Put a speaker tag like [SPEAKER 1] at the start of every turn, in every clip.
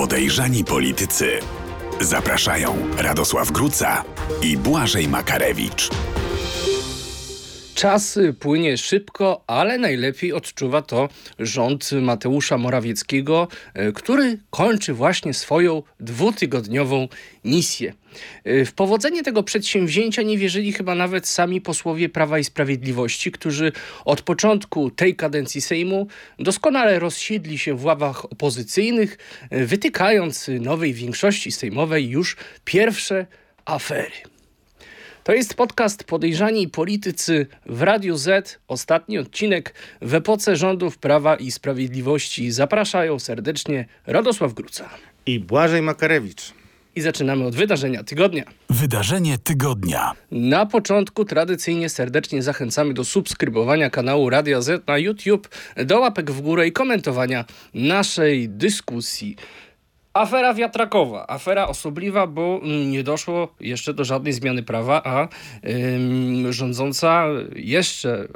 [SPEAKER 1] Podejrzani politycy. Zapraszają Radosław Gruca i Błażej Makarewicz.
[SPEAKER 2] Czas płynie szybko, ale najlepiej odczuwa to rząd Mateusza Morawieckiego, e, który kończy właśnie swoją dwutygodniową misję. E, w powodzenie tego przedsięwzięcia nie wierzyli chyba nawet sami posłowie Prawa i Sprawiedliwości, którzy od początku tej kadencji Sejmu doskonale rozsiedli się w ławach opozycyjnych, e, wytykając nowej większości sejmowej już pierwsze afery. To jest podcast Podejrzani Politycy w Radiu Z. Ostatni odcinek w epoce rządów Prawa i Sprawiedliwości. Zapraszają serdecznie Radosław Gruca
[SPEAKER 3] i Błażej Makarewicz.
[SPEAKER 2] I zaczynamy od wydarzenia tygodnia.
[SPEAKER 1] Wydarzenie tygodnia.
[SPEAKER 2] Na początku tradycyjnie serdecznie zachęcamy do subskrybowania kanału Radia Z na YouTube, do łapek w górę i komentowania naszej dyskusji. Afera wiatrakowa, afera osobliwa, bo nie doszło jeszcze do żadnej zmiany prawa, a ym, rządząca jeszcze,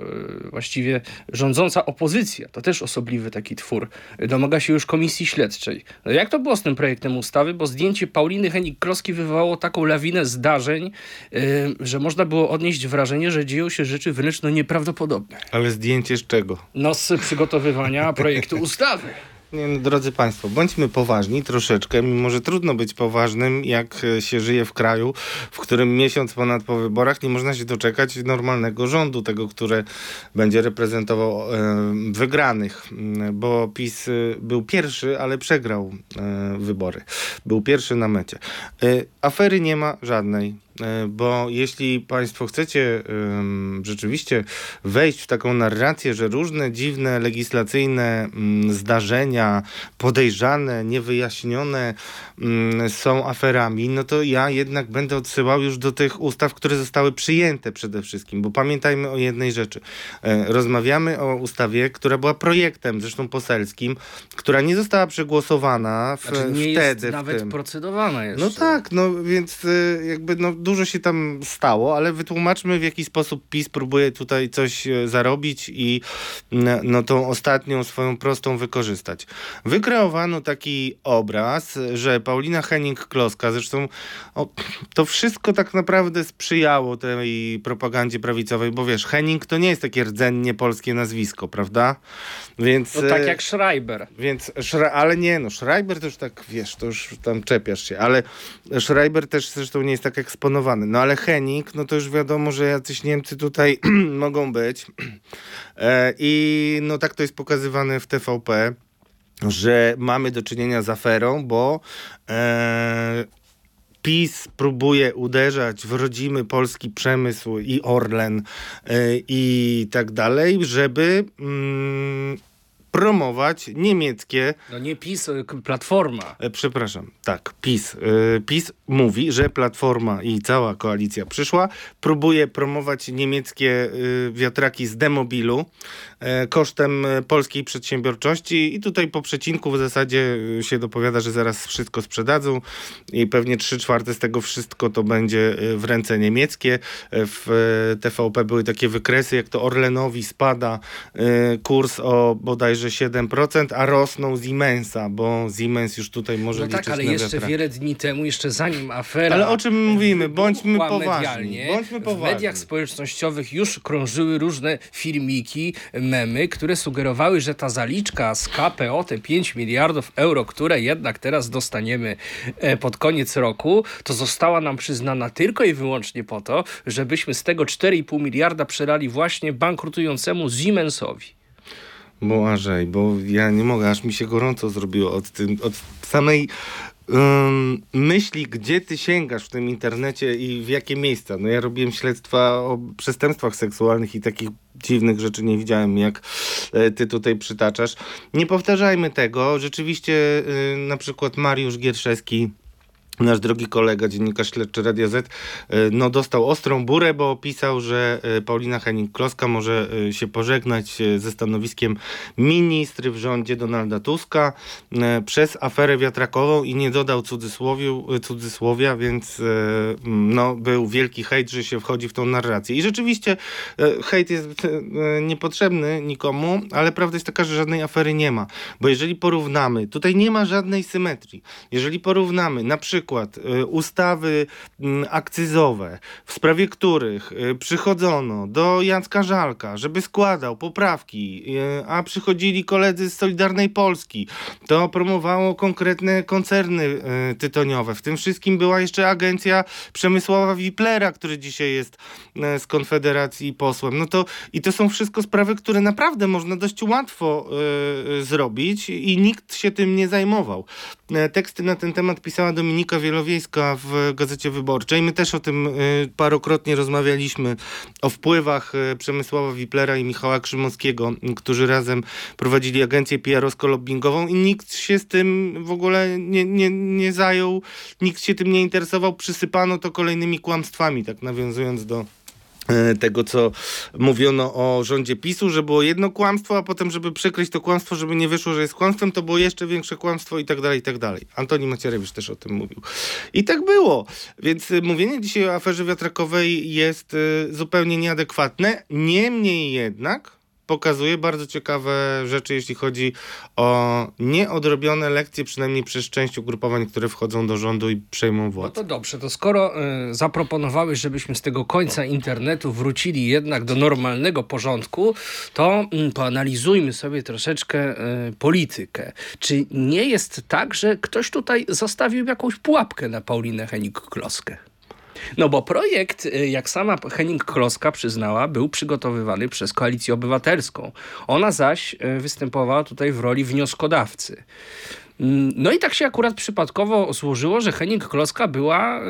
[SPEAKER 2] yy, właściwie rządząca opozycja, to też osobliwy taki twór, domaga się już komisji śledczej. No jak to było z tym projektem ustawy? Bo zdjęcie Pauliny Henik-Kloski wywołało taką lawinę zdarzeń, yy, że można było odnieść wrażenie, że dzieją się rzeczy wręcz no nieprawdopodobne.
[SPEAKER 3] Ale zdjęcie z czego?
[SPEAKER 2] No z przygotowywania projektu ustawy.
[SPEAKER 3] Nie, no, drodzy Państwo, bądźmy poważni troszeczkę, mimo że trudno być poważnym, jak e, się żyje w kraju, w którym miesiąc ponad po wyborach nie można się doczekać normalnego rządu, tego, który będzie reprezentował e, wygranych, bo PiS e, był pierwszy, ale przegrał e, wybory. Był pierwszy na mecie. E, afery nie ma żadnej. E, bo jeśli Państwo chcecie rzeczywiście wejść w taką narrację, że różne dziwne legislacyjne um, zdarzenia, podejrzane, niewyjaśnione um, są aferami, no to ja jednak będę odsyłał już do tych ustaw, które zostały przyjęte przede wszystkim, bo pamiętajmy o jednej rzeczy. E, rozmawiamy o ustawie, która była projektem, zresztą poselskim, która nie została przegłosowana w,
[SPEAKER 2] znaczy nie
[SPEAKER 3] wtedy.
[SPEAKER 2] Jest nawet
[SPEAKER 3] tym.
[SPEAKER 2] procedowana jeszcze.
[SPEAKER 3] No tak, no więc e, jakby no dużo się tam stało, ale wytłumaczmy w jaki sposób PiS próbuje tutaj coś e, zarobić i no, tą ostatnią swoją prostą wykorzystać. Wykreowano taki obraz, że Paulina Henning-Kloska, zresztą o, to wszystko tak naprawdę sprzyjało tej propagandzie prawicowej, bo wiesz, Henning to nie jest takie rdzennie polskie nazwisko, prawda?
[SPEAKER 2] Więc, no tak jak Schreiber.
[SPEAKER 3] Więc, ale nie, no Schreiber to już tak, wiesz, to już tam czepiasz się, ale Schreiber też zresztą nie jest tak eksponowany. No ale Henning, no to już wiadomo, że jacyś Niemcy tutaj mogą być. E, I no tak to jest pokazywane w TVP, że mamy do czynienia z aferą, bo e, PiS próbuje uderzać w rodzimy polski przemysł i Orlen e, i tak dalej, żeby... Mm, promować niemieckie.
[SPEAKER 2] No nie PiS, Platforma.
[SPEAKER 3] E, przepraszam, tak, PiS. E, PiS mówi, że Platforma i cała koalicja przyszła, próbuje promować niemieckie e, wiatraki z demobilu kosztem polskiej przedsiębiorczości i tutaj po przecinku w zasadzie się dopowiada, że zaraz wszystko sprzedadzą i pewnie 3 czwarte z tego wszystko to będzie w ręce niemieckie. W TVP były takie wykresy, jak to Orlenowi spada kurs o bodajże że 7%, a rosną Siemensa, bo Siemens już tutaj może
[SPEAKER 2] no
[SPEAKER 3] liczyć
[SPEAKER 2] tak, ale
[SPEAKER 3] na
[SPEAKER 2] jeszcze
[SPEAKER 3] wiatraki.
[SPEAKER 2] wiele dni temu, jeszcze zanim afera...
[SPEAKER 3] Ale o czym mówimy? Bądźmy poważni. Bądźmy
[SPEAKER 2] poważni. W mediach społecznościowych już krążyły różne filmiki, memy, które sugerowały, że ta zaliczka z KPO, te 5 miliardów euro, które jednak teraz dostaniemy e, pod koniec roku, to została nam przyznana tylko i wyłącznie po to, żebyśmy z tego 4,5 miliarda przelali właśnie bankrutującemu Siemensowi.
[SPEAKER 3] Błażej, bo ja nie mogę, aż mi się gorąco zrobiło od, tym, od samej um, myśli, gdzie ty sięgasz w tym internecie i w jakie miejsca. No ja robiłem śledztwa o przestępstwach seksualnych i takich dziwnych rzeczy nie widziałem, jak e, ty tutaj przytaczasz. Nie powtarzajmy tego. Rzeczywiście y, na przykład Mariusz Gierszewski nasz drogi kolega, dziennikarz śledczy Radia Z, no dostał ostrą burę, bo opisał, że Paulina Henning-Kloska może się pożegnać ze stanowiskiem ministry w rządzie Donalda Tuska przez aferę wiatrakową i nie dodał cudzysłowiu, cudzysłowia, więc no, był wielki hejt, że się wchodzi w tą narrację. I rzeczywiście hejt jest niepotrzebny nikomu, ale prawda jest taka, że żadnej afery nie ma. Bo jeżeli porównamy, tutaj nie ma żadnej symetrii. Jeżeli porównamy na przykład y, ustawy mm, akcyzowe, w sprawie których y, przychodzono do Jacka Żalka, żeby składał poprawki, y, a przychodzili koledzy z Solidarnej Polski, to promowało konkretne koncerny tytoniowe. W tym wszystkim była jeszcze agencja Przemysława Wiplera, który dzisiaj jest z Konfederacji posłem. No to i to są wszystko sprawy, które naprawdę można dość łatwo zrobić i nikt się tym nie zajmował. Teksty na ten temat pisała Dominika Wielowiejska w Gazecie Wyborczej. My też o tym e, parokrotnie rozmawialiśmy, o wpływach e, Przemysława Wiplera i Michała Krzymowskiego, którzy razem prowadzili agencję PR-owsko-lobbingową i nikt się z tym w ogóle nie, nie, nie zajął, nikt się tym nie interesował. Przysypano to kolejnymi kłamstwami, tak nawiązując do tego, co mówiono o rządzie PiSu, że było jedno kłamstwo, a potem, żeby przykryć to kłamstwo, żeby nie wyszło, że jest kłamstwem, to było jeszcze większe kłamstwo i tak dalej, i tak dalej. Antoni Macierewicz też o tym mówił. I tak było. Więc e, mówienie dzisiaj o aferze wiatrakowej jest e, zupełnie nieadekwatne. Niemniej jednak pokazuje bardzo ciekawe rzeczy, jeśli chodzi o nieodrobione lekcje, przynajmniej przez część ugrupowań, które wchodzą do rządu i przejmą władzę.
[SPEAKER 2] No to dobrze, to skoro y, zaproponowałeś, żebyśmy z tego końca internetu wrócili jednak do normalnego porządku, to y, poanalizujmy sobie troszeczkę y, politykę. Czy nie jest tak, że ktoś tutaj zostawił jakąś pułapkę na Paulinę Henik-Kloskę? No bo projekt, y, jak sama Henning Kloska przyznała, był przygotowywany przez Koalicję Obywatelską. Ona zaś y, występowała tutaj w roli wnioskodawcy. Mm, no i tak się akurat przypadkowo złożyło, że Henning Kloska była yy,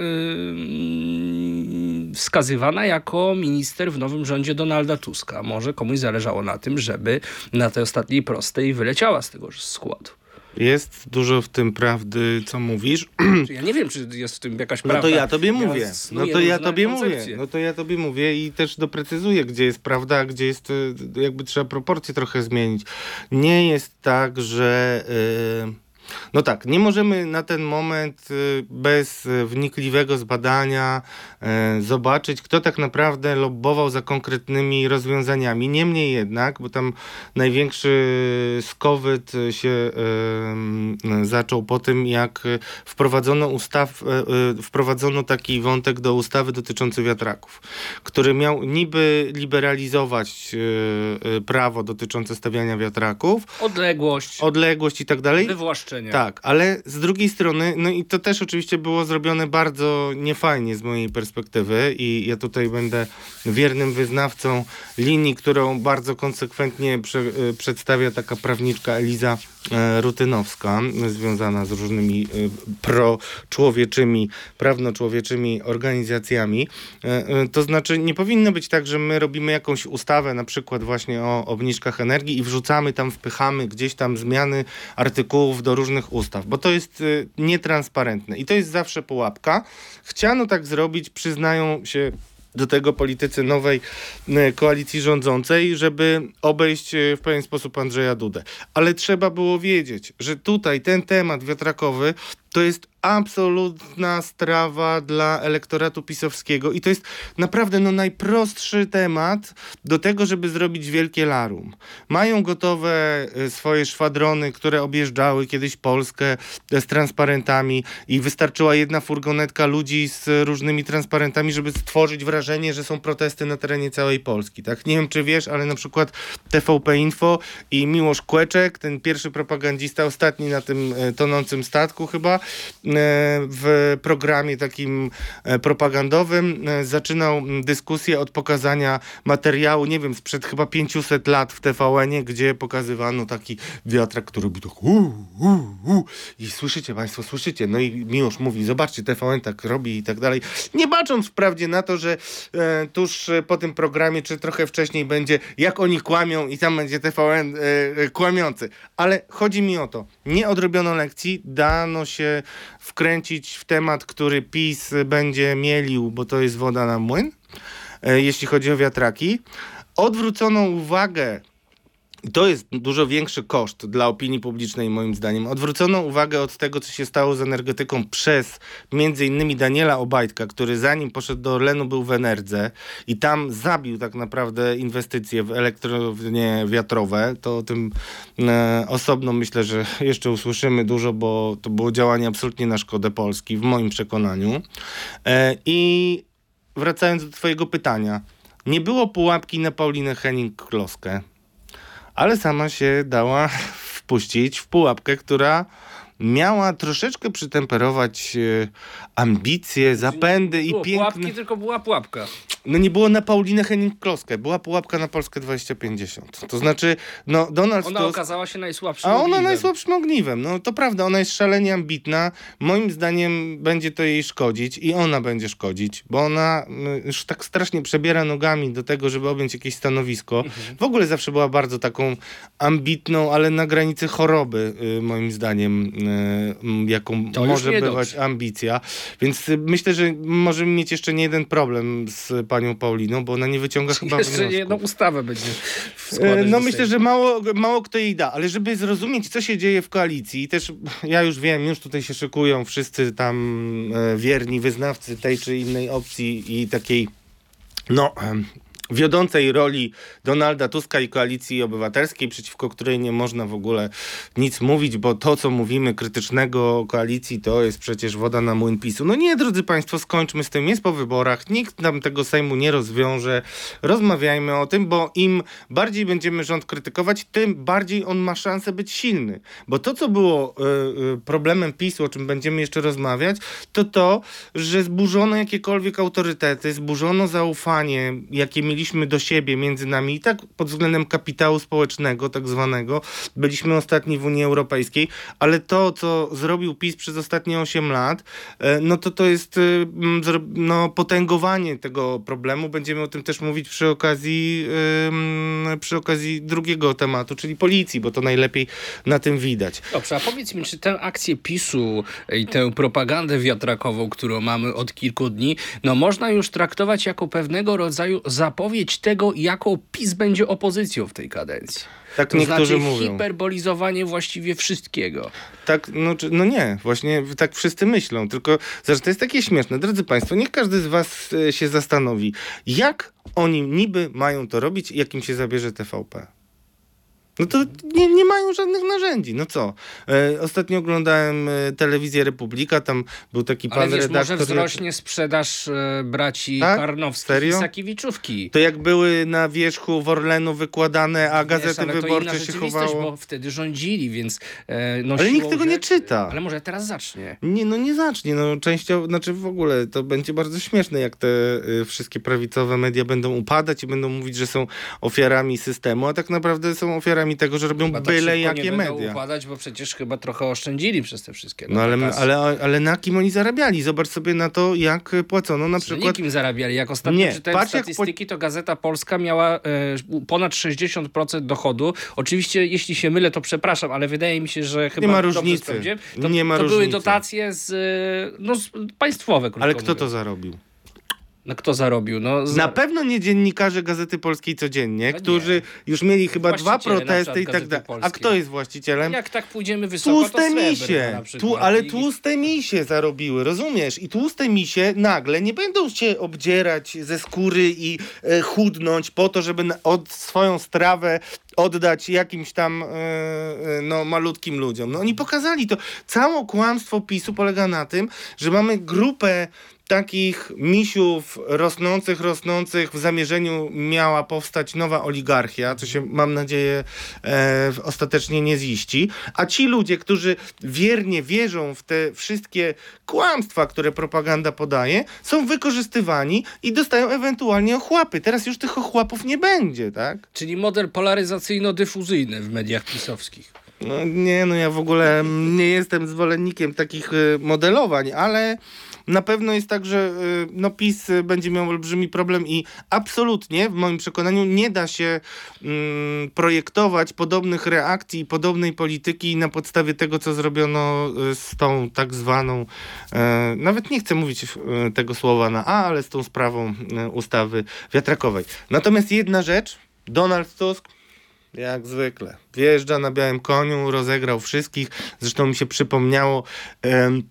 [SPEAKER 2] wskazywana jako minister w nowym rządzie Donalda Tuska. Może komuś zależało na tym, żeby na tej ostatniej prostej wyleciała z tego składu.
[SPEAKER 3] Jest dużo w tym prawdy, co mówisz.
[SPEAKER 2] Ja nie wiem, czy jest w tym jakaś prawda.
[SPEAKER 3] No to ja tobie mówię. No to ja tobie mówię. No to ja tobie mówię i też doprecyzuję, gdzie jest prawda, a gdzie jest y, jakby trzeba proporcje trochę zmienić. Nie jest tak, że... Yy no tak, nie możemy na ten moment y, bez y, wnikliwego zbadania y, zobaczyć, kto tak naprawdę lobbował za konkretnymi rozwiązaniami. Niemniej jednak, bo tam największy skowyt się zaczął po tym, jak wprowadzono ustaw, wprowadzono taki wątek do ustawy dotyczący wiatraków, który miał niby liberalizować prawo dotyczące stawiania wiatraków.
[SPEAKER 2] Odległość.
[SPEAKER 3] Odległość i tak dalej.
[SPEAKER 2] Wywłaszczenie.
[SPEAKER 3] Tak, ale z drugiej strony, no i to też oczywiście było zrobione bardzo niefajnie z mojej perspektywy i ja tutaj będę wiernym wyznawcą linii, którą bardzo konsekwentnie prze, y, przedstawia taka prawniczka Eliza e, Rutynowska, związana z różnymi y, pro-człowieczymi, prawno-człowieczymi organizacjami. E, e, to znaczy, nie powinno być tak, że my robimy jakąś ustawę, na przykład właśnie o obniżkach energii i wrzucamy tam, wpychamy gdzieś tam zmiany artykułów do różnych różnych ustaw, bo to jest y, nietransparentne i to jest zawsze pułapka. Chciano tak zrobić, przyznają się do tego politycy nowej y, koalicji rządzącej, żeby obejść y, w pewien sposób Andrzeja Dudę. Ale trzeba było wiedzieć, że tutaj ten temat wiatrakowy to jest absolutna strawa dla elektoratu pisowskiego i to jest naprawdę no, najprostszy temat do tego, żeby zrobić wielkie larum. Mają gotowe y, swoje szwadrony, które objeżdżały kiedyś Polskę y, z transparentami i wystarczyła jedna furgonetka ludzi z różnymi transparentami, żeby stworzyć wrażenie, że są protesty na terenie całej Polski. Tak? Nie wiem, czy wiesz, ale na przykład TVP Info i Miłosz Kłeczek, ten pierwszy propagandista, ostatni na tym y, tonącym statku chyba, w programie takim e, propagandowym e, zaczynał dyskusję od pokazania materiału, nie wiem, sprzed chyba 500 lat w TVN-ie, gdzie pokazywano taki wiatrak, który by tak i słyszycie państwo, słyszycie, no i Miłosz mówi, zobaczcie, TVN tak robi i tak dalej, nie bacząc wprawdzie na to, że e, tuż po tym programie, czy trochę wcześniej będzie, jak oni kłamią i tam będzie TVN e, kłamiący, ale chodzi mi o to, nie odrobiono lekcji, dano się wkręcić w temat, który PiS będzie mielił, bo to jest woda na młyn, e, jeśli chodzi o wiatraki. Odwrócono uwagę to jest dużo większy koszt dla opinii publicznej, moim zdaniem. Odwrócono uwagę od tego, co się stało z energetyką przez między innymi Daniela Obajtka, który zanim poszedł do Orlenu był w Enerdze i tam zabił tak naprawdę inwestycje w elektrownie wiatrowe. To o tym e, osobno myślę, że jeszcze usłyszymy dużo, bo to było działanie absolutnie na szkodę Polski, w moim przekonaniu. E, I wracając do twojego pytania. Nie było pułapki na Paulinę Henning-Kloskę ale sama się dała wpuścić w pułapkę, która miała troszeczkę przytemperować e, ambicje, zapędy i piękne...
[SPEAKER 2] pułapki, tylko była pułapka.
[SPEAKER 3] No nie było na Paulinę Henning-Kloskę, była pułapka na Polskę 2050. To znaczy, no Donald
[SPEAKER 2] Ona
[SPEAKER 3] Tusk...
[SPEAKER 2] okazała się najsłabszym
[SPEAKER 3] A ona
[SPEAKER 2] ogniwem.
[SPEAKER 3] najsłabszym ogniwem. No to prawda, ona jest szalenie ambitna. Moim zdaniem będzie to jej szkodzić i ona będzie szkodzić, bo ona mm, już tak strasznie przebiera nogami do tego, żeby objąć jakieś stanowisko.
[SPEAKER 2] Mhm.
[SPEAKER 3] W ogóle zawsze była bardzo taką ambitną, ale na granicy choroby, y, moim zdaniem, y, jaką
[SPEAKER 2] To
[SPEAKER 3] może bywać ambicja. Więc y, myślę, że możemy mieć jeszcze nie jeden problem z panią Pauliną, bo ona nie wyciąga chyba
[SPEAKER 2] Jeszcze
[SPEAKER 3] wniosków.
[SPEAKER 2] jedną ustawę będzie składać
[SPEAKER 3] No myślę, że mało, mało kto jej da, ale żeby zrozumieć, co się dzieje w koalicji, i też ja już wiem, już tutaj się szykują wszyscy tam wierni wyznawcy tej czy innej opcji i takiej, no, wiodącej roli Donalda Tuska i Koalicji Obywatelskiej, przeciwko której nie można w ogóle nic mówić, bo to, co mówimy krytycznego koalicji, to jest przecież woda na młyn PiSu. No nie, drodzy Państwo, skończmy z tym, jest po wyborach, nikt nam tego Sejmu nie rozwiąże, rozmawiajmy o tym, bo im bardziej będziemy rząd krytykować, tym bardziej on ma szansę być silny. Bo to, co było y, y, problemem PiSu, o czym będziemy jeszcze rozmawiać, to to, że zburzono jakiekolwiek autorytety, zburzono zaufanie, jakie mieliśmy do siebie między nami i tak pod względem kapitału społecznego, tak zwanego. Byliśmy ostatni w Unii Europejskiej, ale to, co zrobił PiS przez ostatnie 8 lat, e, no to to jest zro- no, potęgowanie tego problemu. Będziemy o tym też mówić przy okazji, ym, przy okazji drugiego tematu, czyli policji, bo to najlepiej na tym widać.
[SPEAKER 2] Dobrze, a powiedz mi, czy tę akcję PiSu i tę propagandę wiatrakową, którą mamy od kilku dni, no można już traktować jako pewnego rodzaju zapowiedź tego, jaką PiS będzie opozycją w tej kadencji.
[SPEAKER 3] Tak
[SPEAKER 2] To
[SPEAKER 3] niektórzy
[SPEAKER 2] znaczy
[SPEAKER 3] mówią.
[SPEAKER 2] hiperbolizowanie właściwie wszystkiego.
[SPEAKER 3] Tak, no, no nie, właśnie tak wszyscy myślą, tylko zresztą to jest takie śmieszne. Drodzy Państwo, niech każdy z Was e, się zastanowi, jak oni niby mają to robić jakim się zabierze TVP. No to nie, nie mają żadnych narzędzi. No co? E, ostatnio oglądałem e, telewizję Republika, tam był taki
[SPEAKER 2] Ale
[SPEAKER 3] pan
[SPEAKER 2] wiesz,
[SPEAKER 3] redaktor.
[SPEAKER 2] może wzrośnie sprzedaż e, braci
[SPEAKER 3] Tak?
[SPEAKER 2] Karnowskich
[SPEAKER 3] Serio?
[SPEAKER 2] i Sakiewiczówki.
[SPEAKER 3] To jak były na wierzchu w Orlenu wykładane, a
[SPEAKER 2] Wiesz,
[SPEAKER 3] gazety
[SPEAKER 2] ale to
[SPEAKER 3] wyborcze się chowało.
[SPEAKER 2] bo wtedy rządzili, więc e, no
[SPEAKER 3] Ale nikt tego nie czyta.
[SPEAKER 2] Ale może teraz zacznie.
[SPEAKER 3] Nie, no nie zacznie. No częściowo, znaczy w ogóle to będzie bardzo śmieszne, jak te y, wszystkie prawicowe media będą upadać i będą mówić, że są ofiarami systemu, a tak naprawdę są ofiarami tego, że robią
[SPEAKER 2] Chyba tak
[SPEAKER 3] byle
[SPEAKER 2] szybko
[SPEAKER 3] jakie
[SPEAKER 2] nie
[SPEAKER 3] media.
[SPEAKER 2] układać, bo przecież chyba trochę oszczędzili przez te wszystkie
[SPEAKER 3] No ale, ale, ale na kim oni zarabiali? Zobacz sobie na to, jak płacono na przykład...
[SPEAKER 2] nikim zarabiali. Jak ostatnio
[SPEAKER 3] Nie,
[SPEAKER 2] czytałem
[SPEAKER 3] patrz,
[SPEAKER 2] statystyki, to Gazeta Polska miała e, ponad 60% dochodu. Oczywiście, jeśli się mylę, to przepraszam, ale wydaje mi się, że chyba
[SPEAKER 3] ma
[SPEAKER 2] dobrze
[SPEAKER 3] różnicy.
[SPEAKER 2] To,
[SPEAKER 3] Nie ma
[SPEAKER 2] to były
[SPEAKER 3] różnicy.
[SPEAKER 2] dotacje z, e, no, z państwowe.
[SPEAKER 3] Ale kto
[SPEAKER 2] mówiąc.
[SPEAKER 3] to zarobił?
[SPEAKER 2] No, kto zarobił? No, z...
[SPEAKER 3] Na pewno nie dziennikarze Gazety Polskiej codziennie,
[SPEAKER 2] No
[SPEAKER 3] którzy już mieli chyba dwa protesty i tak dalej. A kto jest właścicielem?
[SPEAKER 2] Jak tak pójdziemy wysoko,
[SPEAKER 3] Tłuste
[SPEAKER 2] to
[SPEAKER 3] misie, tu, ale tłuste misie zarobiły, rozumiesz? I tłuste misie nagle nie będą się obdzierać ze skóry i e, chudnąć po to, żeby na, od swoją strawę oddać jakimś tam e, e, no, malutkim ludziom. No oni pokazali to. Całe kłamstwo PiSu polega na tym, że mamy grupę takich misiów rosnących, rosnących. W zamierzeniu miała powstać nowa oligarchia, co się, mam nadzieję, e, ostatecznie nie ziści. A ci ludzie, którzy wiernie wierzą w te wszystkie kłamstwa, które propaganda podaje, są wykorzystywani i dostają ewentualnie ochłapy. Teraz już tych ochłapów nie będzie, tak?
[SPEAKER 2] Czyli model polaryzacyjno-dyfuzyjny w mediach pisowskich.
[SPEAKER 3] No nie, no ja w ogóle nie jestem zwolennikiem takich y, modelowań, ale na pewno jest tak, że y, no, PiS y, będzie miał olbrzymi problem i absolutnie, w moim przekonaniu, nie da się mm, projektować podobnych reakcji i podobnej polityki na podstawie tego, co zrobiono y, z tą tak zwaną, e, nawet nie chcę mówić e, tego słowa na A, ale z tą sprawą e, ustawy wiatrakowej. Natomiast jedna rzecz, Donald Tusk jak zwykle. Wjeżdża na białym koniu, rozegrał wszystkich. Zresztą mi się przypomniało. em,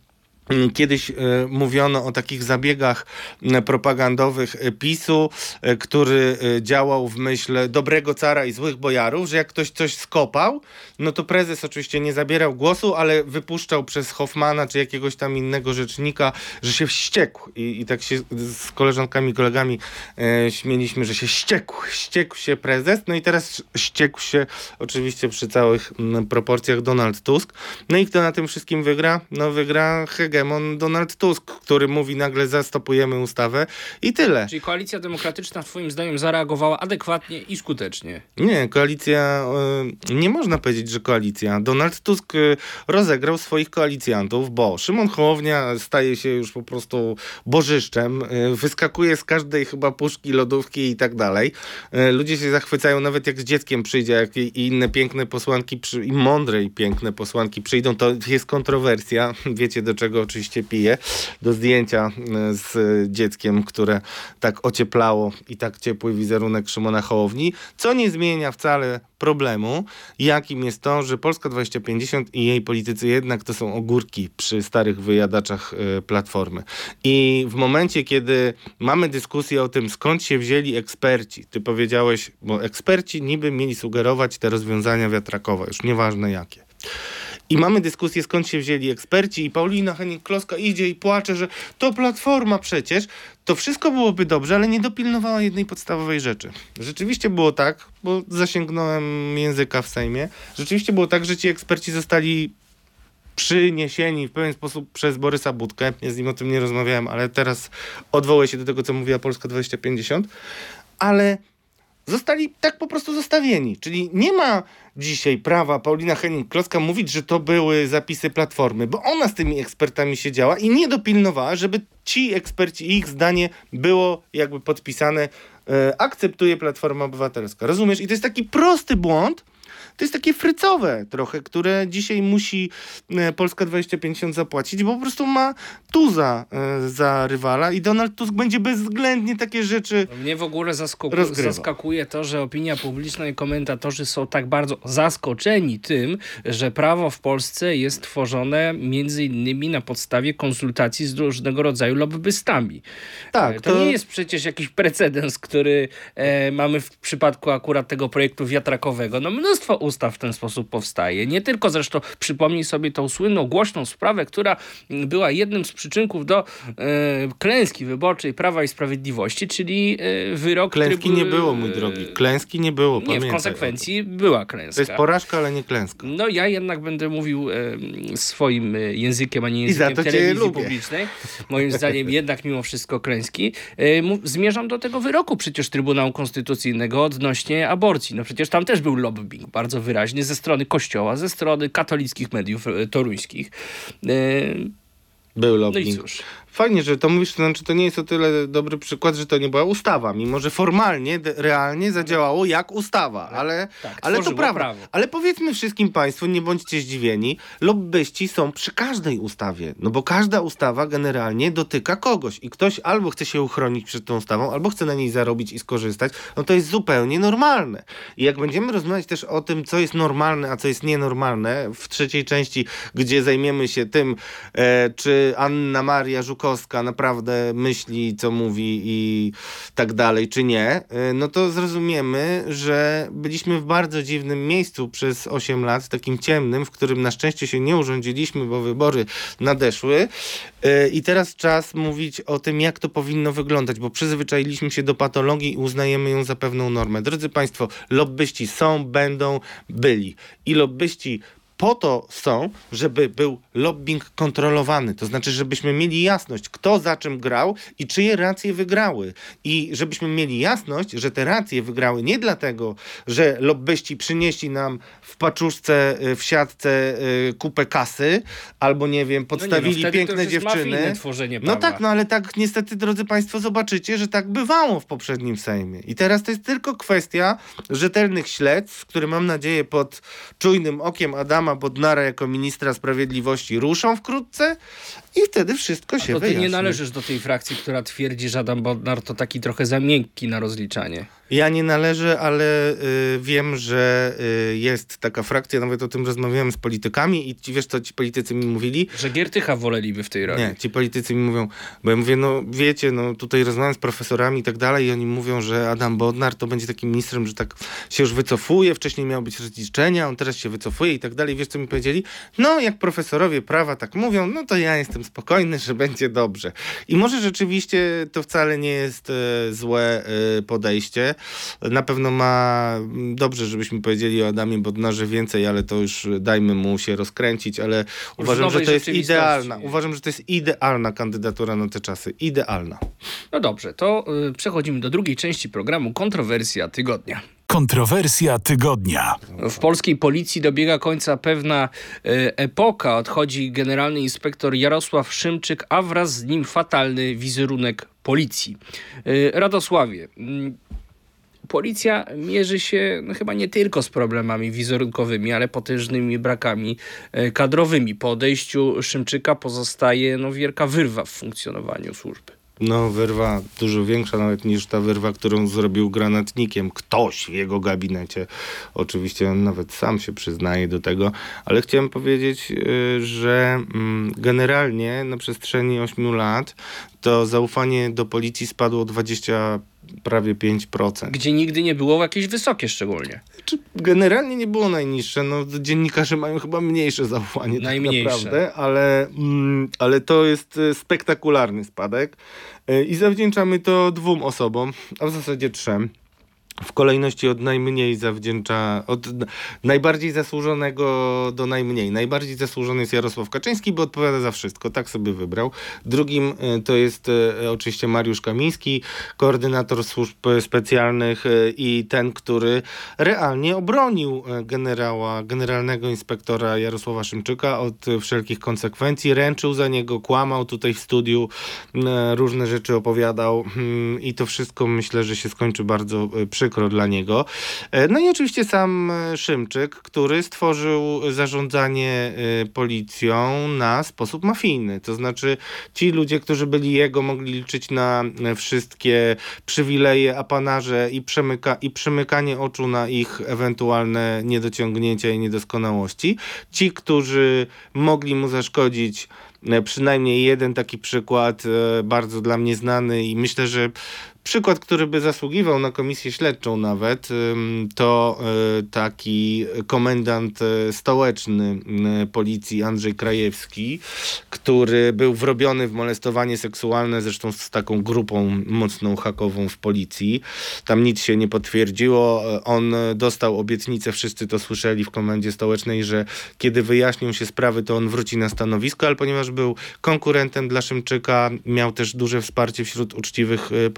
[SPEAKER 3] Kiedyś e, mówiono o takich zabiegach e, propagandowych e, PiSu, e, który działał w myśl dobrego cara i złych bojarów, że jak ktoś coś skopał, no to prezes oczywiście nie zabierał głosu, ale wypuszczał przez Hoffmana czy jakiegoś tam innego rzecznika, że się wściekł. I, i tak się z koleżankami, kolegami e, śmieliśmy, że się ściekł. Ściekł się prezes, no i teraz ściekł się oczywiście przy całych mm, proporcjach Donald Tusk. No i kto na tym wszystkim wygra? No wygra hegemon Donald Tusk, który mówi nagle zastopujemy ustawę i tyle.
[SPEAKER 2] Czyli koalicja demokratyczna twoim zdaniem zareagowała adekwatnie i skutecznie.
[SPEAKER 3] Nie, koalicja, y, nie można powiedzieć, że koalicja. Donald Tusk y, rozegrał swoich koalicjantów, bo Szymon Hołownia staje się już po prostu bożyszczem, y, wyskakuje z każdej chyba puszki, lodówki i tak dalej. Ludzie się zachwycają nawet jak z dzieckiem przyjdzie, jak i inne piękne posłanki i mądre i piękne posłanki przyjdą, to jest kontrowersja. Wiecie do czego oczywiście piję. Do zdjęcia y, z dzieckiem, które tak ocieplało i tak ciepły wizerunek Szymona Hołowni, co nie zmienia wcale problemu, jakim jest to, że Polska 2050 i jej politycy jednak to są ogórki przy starych wyjadaczach y, Platformy. I w momencie, kiedy mamy dyskusję o tym, skąd się wzięli eksperci, ty powiedziałeś, bo eksperci niby mieli sugerować te rozwiązania wiatrakowe, już nieważne jakie. I mamy dyskusję, skąd się wzięli eksperci, i Paulina Henning-Kloska idzie i płacze, że to platforma przecież. To wszystko byłoby dobrze, ale nie dopilnowała jednej podstawowej rzeczy. Rzeczywiście było tak, bo zasięgnąłem języka w Sejmie. Rzeczywiście było tak, że ci eksperci zostali przyniesieni w pewien sposób przez Borysa Budkę. Ja z nim o tym nie rozmawiałem, ale teraz odwołuję się do tego, co mówiła Polska 2050. Ale zostali tak po prostu zostawieni. Czyli nie ma dzisiaj prawa Paulina Henning-Kloska mówić, że to były zapisy Platformy, bo ona z tymi ekspertami siedziała i nie dopilnowała, żeby ci eksperci, ich zdanie było jakby podpisane, e, akceptuje Platforma Obywatelska. Rozumiesz? I to jest taki prosty błąd, to jest takie frycowe trochę, które dzisiaj musi e, Polska 2050 zapłacić, bo po prostu ma tuza e, za rywala i Donald Tusk będzie bezwzględnie takie rzeczy
[SPEAKER 2] Mnie w ogóle zaskakuje to, że opinia publiczna i komentatorzy są tak bardzo zaskoczeni tym, że prawo w Polsce jest tworzone między innymi na podstawie konsultacji z różnego rodzaju lobbystami.
[SPEAKER 3] Tak,
[SPEAKER 2] E, to,
[SPEAKER 3] to-
[SPEAKER 2] nie jest przecież jakiś precedens, który e, mamy w przypadku akurat tego projektu wiatrakowego. No mnóstwo ustaw w ten sposób powstaje. Nie tylko zresztą przypomnij sobie tą słynną, głośną sprawę, która była jednym z przyczynków do e, klęski wyborczej Prawa i Sprawiedliwości, czyli e, wyrok...
[SPEAKER 3] Klęski
[SPEAKER 2] trybu-
[SPEAKER 3] nie było, mój drogi. Klęski nie było,
[SPEAKER 2] Nie, w konsekwencji była klęska.
[SPEAKER 3] To jest porażka, ale nie klęska.
[SPEAKER 2] No ja jednak będę mówił e, swoim e, językiem, a nie językiem telewizji publicznej. Moim zdaniem jednak mimo wszystko klęski. E, zmierzam do tego wyroku przecież Trybunału Konstytucyjnego odnośnie aborcji. No przecież tam też był lobbying bardzo wyraźny ze strony Kościoła, ze strony katolickich mediów e, toruńskich. E,
[SPEAKER 3] Był
[SPEAKER 2] no
[SPEAKER 3] lobbying.
[SPEAKER 2] cóż.
[SPEAKER 3] Fajnie, że to mówisz, to znaczy to nie jest o tyle dobry przykład, że to nie była ustawa, mimo że formalnie, realnie zadziałało jak ustawa, ale,
[SPEAKER 2] Tak,
[SPEAKER 3] ale to prawda.
[SPEAKER 2] prawo.
[SPEAKER 3] Ale powiedzmy wszystkim Państwu, nie bądźcie zdziwieni, lobbyści są przy każdej ustawie, no bo każda ustawa generalnie dotyka kogoś i ktoś albo chce się uchronić przed tą ustawą, albo chce na niej zarobić i skorzystać, no to jest zupełnie normalne. I jak będziemy rozmawiać też o tym, co jest normalne, a co jest nienormalne, w trzeciej części, gdzie zajmiemy się tym, e, czy Anna Maria Żukowska naprawdę myśli, co mówi i tak dalej, czy nie, e, no to zrozumiemy, że byliśmy w bardzo dziwnym miejscu przez 8 lat, takim ciemnym, w którym na szczęście się nie urządziliśmy, bo wybory nadeszły. E, I teraz czas mówić o tym, jak to powinno wyglądać, bo przyzwyczailiśmy się do patologii i uznajemy ją za pewną normę. Drodzy Państwo, lobbyści są, będą, byli. I lobbyści po to są, żeby był lobbying kontrolowany. To znaczy, żebyśmy mieli jasność, kto za czym grał i czyje racje wygrały. I żebyśmy mieli jasność, że te racje wygrały nie dlatego, że lobbyści przynieśli nam w paczuszce, y, w siatce y, kupę kasy, albo nie wiem, podstawili
[SPEAKER 2] no nie, no
[SPEAKER 3] piękne
[SPEAKER 2] to już jest
[SPEAKER 3] dziewczyny. No tak, no ale tak niestety, drodzy Państwo, zobaczycie, że tak bywało w poprzednim Sejmie. I teraz to jest tylko kwestia rzetelnych śledztw, które mam nadzieję pod czujnym okiem Adama Bodnara jako ministra sprawiedliwości ruszą wkrótce i wtedy wszystko się
[SPEAKER 2] To ty
[SPEAKER 3] wyjaśni.
[SPEAKER 2] nie należysz do tej frakcji, która twierdzi, że Adam Bodnar to taki trochę za miękki na rozliczanie.
[SPEAKER 3] Ja nie należę, ale y, wiem, że y, jest taka frakcja, nawet o tym rozmawiałem z politykami i ci, wiesz co ci politycy mi mówili?
[SPEAKER 2] Że Giertycha woleliby w tej roli.
[SPEAKER 3] Nie, ci politycy mi mówią, bo ja mówię, no wiecie, no tutaj rozmawiam z profesorami i tak dalej i oni mówią, że Adam Bodnar to będzie takim ministrem, że tak się już wycofuje, wcześniej miało być rozliczenia, on teraz się wycofuje i tak dalej. Wiesz co mi powiedzieli? No jak profesorowie prawa tak mówią, no to ja jestem spokojny, że będzie dobrze. I może rzeczywiście to wcale nie jest e, złe e, podejście. Na pewno ma mm, dobrze, żebyśmy powiedzieli o Adamie Bodnarze więcej, ale to już dajmy mu się rozkręcić, ale uważam, że to jest idealna. Uważam, że to jest idealna kandydatura na te czasy. Idealna.
[SPEAKER 2] No dobrze, to y, przechodzimy do drugiej części programu Kontrowersja Tygodnia.
[SPEAKER 1] Kontrowersja tygodnia.
[SPEAKER 2] W polskiej policji dobiega końca pewna e, epoka. Odchodzi generalny inspektor Jarosław Szymczyk, a wraz z nim fatalny wizerunek policji. E, Radosławie, mm, policja mierzy się no, chyba nie tylko z problemami wizerunkowymi, ale potężnymi brakami e, kadrowymi. Po odejściu Szymczyka pozostaje no, wielka wyrwa w funkcjonowaniu służby.
[SPEAKER 3] No, wyrwa dużo większa nawet niż ta wyrwa, którą zrobił granatnikiem ktoś w jego gabinecie. Oczywiście on nawet sam się przyznaje do tego, ale chciałem powiedzieć, y, że mm, generalnie na przestrzeni 8 lat to zaufanie do policji spadło o 20 prawie 5%.
[SPEAKER 2] Gdzie nigdy nie było jakieś wysokie szczególnie.
[SPEAKER 3] Czy generalnie nie było najniższe. No, dziennikarze mają chyba mniejsze zaufanie
[SPEAKER 2] Najmniejsze.
[SPEAKER 3] tak naprawdę, ale, mm, ale to jest e, spektakularny spadek E, i zawdzięczamy to dwóm osobom, a w zasadzie trzem. W kolejności od najmniej zawdzięcza, od najbardziej zasłużonego do najmniej. Najbardziej zasłużony jest Jarosław Kaczyński, bo odpowiada za wszystko, tak sobie wybrał. Drugim e, to jest e, oczywiście Mariusz Kamiński, koordynator służb specjalnych e, i ten, który realnie obronił generała, generalnego inspektora Jarosława Szymczyka od wszelkich konsekwencji, ręczył za niego, kłamał tutaj w studiu, różne rzeczy opowiadał i to wszystko myślę, że się skończy bardzo e, przykro dla niego. E, No i oczywiście sam e, Szymczyk, który stworzył zarządzanie e, policją na sposób mafijny. To znaczy ci ludzie, którzy byli jego, mogli liczyć na wszystkie przywileje, apanarze i, przemyka, i przymykanie oczu na ich ewentualne niedociągnięcia i niedoskonałości. Ci, którzy mogli mu zaszkodzić, przynajmniej jeden taki przykład, bardzo dla mnie znany i myślę, że przykład, który by zasługiwał na komisję śledczą nawet, to y, taki komendant y, stołeczny y, policji Andrzej Krajewski, który był wrobiony w molestowanie seksualne, zresztą z taką grupą mocną hakową w policji. Tam nic się nie potwierdziło. On dostał obietnicę, wszyscy to słyszeli w komendzie stołecznej, że kiedy wyjaśnią się sprawy, to on wróci na stanowisko, ale ponieważ był konkurentem dla Szymczyka, miał też duże wsparcie wśród uczciwych y,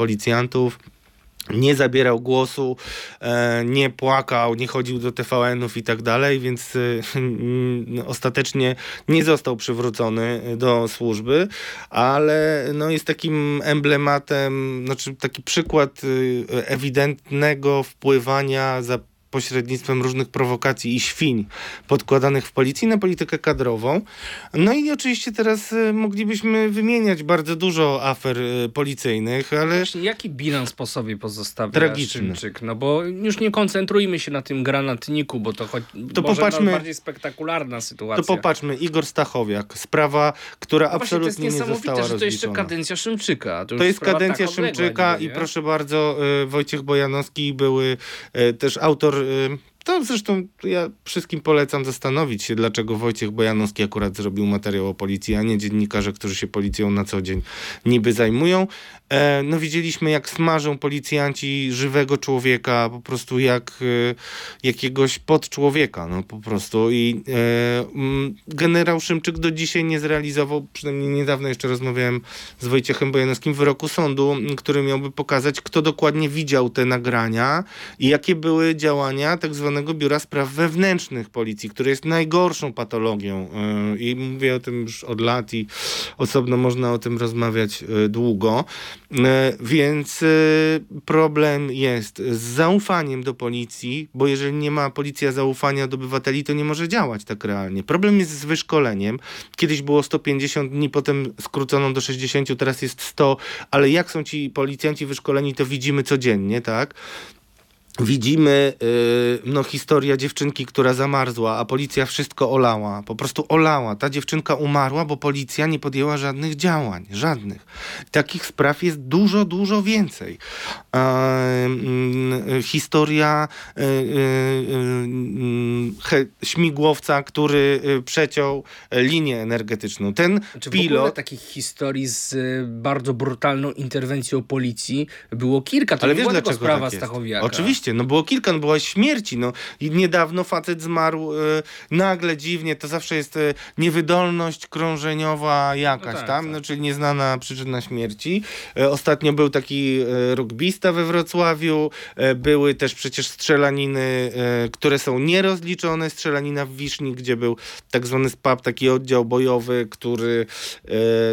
[SPEAKER 3] Nie zabierał głosu, e, nie płakał, nie chodził do TVN-ów i tak dalej, więc mm, ostatecznie nie został przywrócony do służby, ale no, jest takim emblematem, znaczy taki przykład ewidentnego wpływania za pośrednictwem różnych prowokacji i świń podkładanych w policji na politykę kadrową. No i oczywiście teraz y, moglibyśmy wymieniać bardzo dużo afer y, policyjnych, ale
[SPEAKER 2] Właśnie jaki bilans po sobie pozostawia
[SPEAKER 3] Tragiczny.
[SPEAKER 2] Szymczyk? No bo już nie koncentrujmy się na tym granatniku, bo to choć
[SPEAKER 3] To popatrzmy-
[SPEAKER 2] bardziej spektakularna sytuacja.
[SPEAKER 3] to popatrzmy, Igor Stachowiak, sprawa, która
[SPEAKER 2] No właśnie, to jest
[SPEAKER 3] absolutnie nie
[SPEAKER 2] niesamowite,
[SPEAKER 3] została
[SPEAKER 2] że to jeszcze kadencja Szymczyka.
[SPEAKER 3] To
[SPEAKER 2] już
[SPEAKER 3] jest
[SPEAKER 2] sprawa
[SPEAKER 3] kadencja
[SPEAKER 2] tak
[SPEAKER 3] Szymczyka i
[SPEAKER 2] nie?
[SPEAKER 3] proszę bardzo, y, Wojciech Bojanowski były też autor y, To zresztą ja wszystkim polecam zastanowić się, dlaczego Wojciech Bojanowski akurat zrobił materiał o policji, a nie dziennikarze, którzy się policją na co dzień niby zajmują. E, no widzieliśmy, jak smażą policjanci żywego człowieka, po prostu jak e, jakiegoś podczłowieka, no po prostu. I e, generał Szymczyk do dzisiaj nie zrealizował, przynajmniej niedawno jeszcze rozmawiałem z Wojciechem Bojanowskim, wyroku sądu, który miałby pokazać, kto dokładnie widział te nagrania i jakie były działania tak zwanego Biura Spraw Wewnętrznych Policji, które jest najgorszą patologią. e, I mówię o tym już od lat i osobno można o tym rozmawiać e, długo. E, Więc problem jest z zaufaniem do policji, bo jeżeli nie ma policja zaufania do obywateli, to nie może działać tak realnie. Problem jest z wyszkoleniem. Kiedyś było 150 dni, potem skrócono do 60, teraz jest 100, ale jak są ci policjanci wyszkoleni, to widzimy codziennie, tak? Widzimy y, no, historia dziewczynki, która zamarzła, a policja wszystko olała. Po prostu olała. Ta dziewczynka umarła, bo policja nie podjęła żadnych działań. Żadnych. Takich spraw jest dużo, dużo więcej. E, mm, historia y, y, he, śmigłowca, który przeciął linię energetyczną. Ten
[SPEAKER 2] Czy w ogóle
[SPEAKER 3] pilot...
[SPEAKER 2] takich historii z bardzo brutalną interwencją policji było kilka. To
[SPEAKER 3] Ale
[SPEAKER 2] nie
[SPEAKER 3] wiesz
[SPEAKER 2] była
[SPEAKER 3] dlaczego
[SPEAKER 2] sprawa
[SPEAKER 3] tak?
[SPEAKER 2] Stachowiaka.
[SPEAKER 3] Oczywiście, no było kilka, no była śmierci, no i niedawno facet zmarł e, nagle, dziwnie, to zawsze jest e, niewydolność krążeniowa jakaś
[SPEAKER 2] No tak,
[SPEAKER 3] tam,
[SPEAKER 2] tak.
[SPEAKER 3] no czyli nieznana przyczyna śmierci. E, ostatnio był taki e, rugbista we Wrocławiu, e, były też przecież strzelaniny, e, które są nierozliczone, strzelanina w Wiszni, gdzie był tak zwany SPAP, taki oddział bojowy, który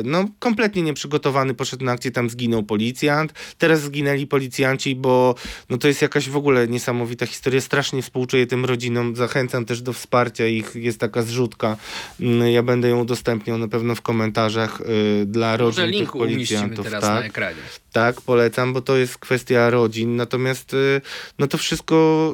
[SPEAKER 3] no kompletnie nieprzygotowany poszedł na akcję, tam zginął policjant, teraz zginęli policjanci, bo no to jest jakaś w ogóle niesamowita historia. Strasznie współczuję tym rodzinom. Zachęcam też do wsparcia ich. Jest taka zrzutka. Mm, Ja będę ją udostępniał na pewno w komentarzach y, dla
[SPEAKER 2] Może
[SPEAKER 3] rodzin tych
[SPEAKER 2] linku umieścimy
[SPEAKER 3] policjantów.
[SPEAKER 2] teraz na
[SPEAKER 3] Tak,
[SPEAKER 2] ekranie.
[SPEAKER 3] tak, polecam, bo to jest kwestia rodzin. Natomiast y, no to wszystko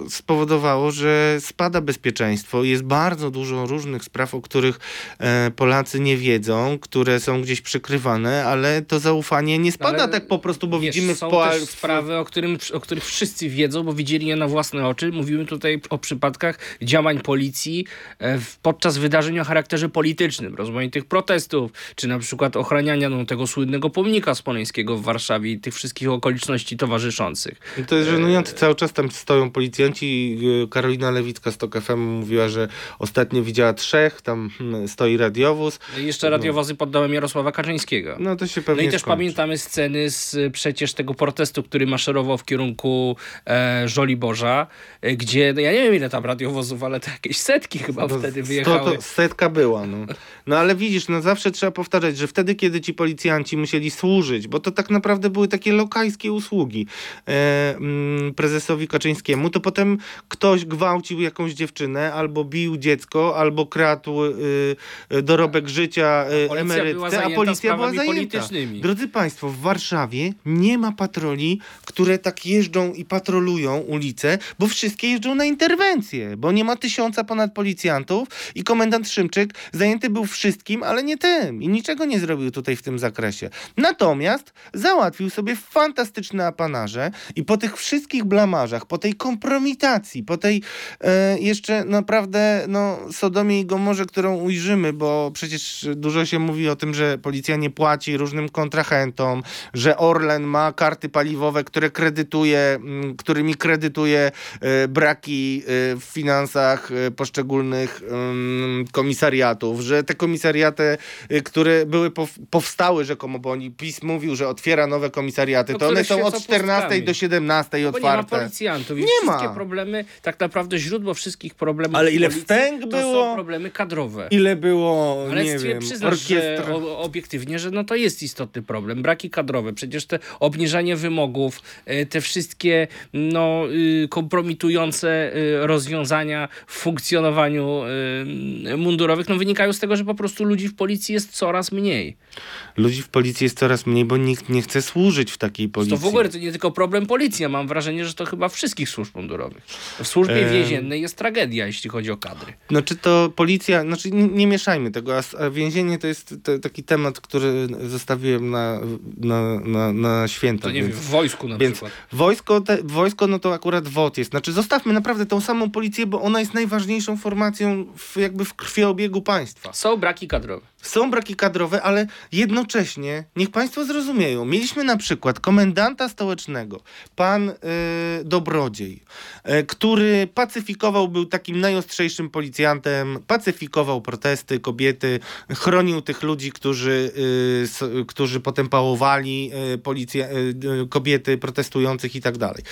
[SPEAKER 3] spowodowało, że spada bezpieczeństwo. Jest bardzo dużo różnych spraw, o których e, Polacy nie wiedzą, które są gdzieś przykrywane, ale to zaufanie nie spada
[SPEAKER 2] Ale
[SPEAKER 3] tak po prostu, bo
[SPEAKER 2] Wiesz,
[SPEAKER 3] widzimy w po-
[SPEAKER 2] sprawy, o, którym, o których wszyscy wiedzą, bo widzieli je na własne oczy. Mówimy tutaj o przypadkach działań policji e, podczas wydarzeń o charakterze politycznym, rozmaitych protestów, czy na przykład ochraniania no, tego słynnego pomnika Smoleńskiego w Warszawie i tych wszystkich okoliczności towarzyszących.
[SPEAKER 3] To jest żenujące. Cały czas tam stoją policjanci. Yy, Karolina Lewicka z TOK FM mówiła, że ostatnio widziała trzech, tam hmm, stoi radiowóz.
[SPEAKER 2] No i jeszcze radiowozy pod domem Jarosława Kaczyńskiego.
[SPEAKER 3] No to się
[SPEAKER 2] No
[SPEAKER 3] pewnie
[SPEAKER 2] i też
[SPEAKER 3] skończy.
[SPEAKER 2] pamiętamy sceny z przecież tego protestu, który maszerował w kierunku e, Żoliborza, e, gdzie, no ja nie wiem ile tam radiowozów, ale to jakieś setki chyba
[SPEAKER 3] No,
[SPEAKER 2] wtedy wyjechały.
[SPEAKER 3] To setka była, no. No ale widzisz, no zawsze trzeba powtarzać, że wtedy, kiedy ci policjanci musieli służyć, bo to tak naprawdę były takie lokajskie usługi e, mm, prezesowi Kaczyńskiemu, to potem ktoś gwałcił jakąś dziewczynę, albo bił dziecko, albo kradł y, y, dorobek życia y, emerytce, a policja była zajęta. Drodzy Państwo, w Warszawie nie ma patroli, które tak jeżdżą i patrolują ulice, bo wszystkie jeżdżą na interwencje, bo nie ma tysiąca ponad policjantów i komendant Szymczyk zajęty był wszystkim, ale nie tym i niczego nie zrobił tutaj w tym zakresie. Natomiast załatwił sobie fantastyczne apanarze i po tych wszystkich blamarzach, po tej kompromitacji, po tej e, jeszcze naprawdę no, Sodomie i Gomorze, którą ujrzymy, bo przecież dużo się mówi o tym, że policja nie płaci różnym kontrahentom, że Orlen ma karty paliwowe, które kredytuje, którymi kredytuje e, braki e, w finansach e, poszczególnych mm, komisariatów, że te komisariaty, które były pow- powstały rzekomo, bo oni PiS mówił, że otwiera nowe komisariaty, to one są od 14
[SPEAKER 2] pustkami.
[SPEAKER 3] do 17
[SPEAKER 2] Bo nie ma
[SPEAKER 3] otwarte.
[SPEAKER 2] policjantów i
[SPEAKER 3] Nie
[SPEAKER 2] wszystkie
[SPEAKER 3] ma.
[SPEAKER 2] problemy, tak naprawdę źródło wszystkich problemów
[SPEAKER 3] Ale ile wstęg
[SPEAKER 2] to
[SPEAKER 3] było?
[SPEAKER 2] są problemy kadrowe.
[SPEAKER 3] Ile było,
[SPEAKER 2] Ale
[SPEAKER 3] nie wiem,
[SPEAKER 2] przyznasz, o, obiektywnie, że no to jest istotny problem. Braki kadrowe, przecież te obniżanie wymogów, te wszystkie no, y, kompromitujące y, rozwiązania w funkcjonowaniu y, mundurowych no, wynikają z tego, że po prostu ludzi w policji jest coraz mniej.
[SPEAKER 3] Ludzi w policji jest coraz mniej, bo nikt nie chce służyć w takiej policji.
[SPEAKER 2] To w ogóle to nie tylko problem policji, ja mam wrażenie, że to chyba wszystkich służb mundurowych. W służbie
[SPEAKER 3] Em.
[SPEAKER 2] więziennej jest tragedia, jeśli chodzi o kadry.
[SPEAKER 3] Znaczy to policja, znaczy nie, nie mieszajmy tego, a, więzienie to jest te, taki temat, który zostawiłem na, na, na, na święta.
[SPEAKER 2] To nie wiem,
[SPEAKER 3] więc,
[SPEAKER 2] w wojsku na
[SPEAKER 3] więc
[SPEAKER 2] przykład.
[SPEAKER 3] wojsko, te, wojsko no no to akurat WOT jest. Znaczy zostawmy naprawdę tą samą policję, bo ona jest najważniejszą formacją w, jakby w krwiobiegu państwa.
[SPEAKER 2] Są braki kadrowe.
[SPEAKER 3] Są braki kadrowe, ale jednocześnie, niech Państwo zrozumieją, mieliśmy na przykład komendanta stołecznego, pan y, Dobrodziej, y, który pacyfikował, był takim najostrzejszym policjantem, pacyfikował protesty, kobiety, chronił tych ludzi, którzy, y, s, którzy potem pałowali policję, y, kobiety protestujących i tak dalej.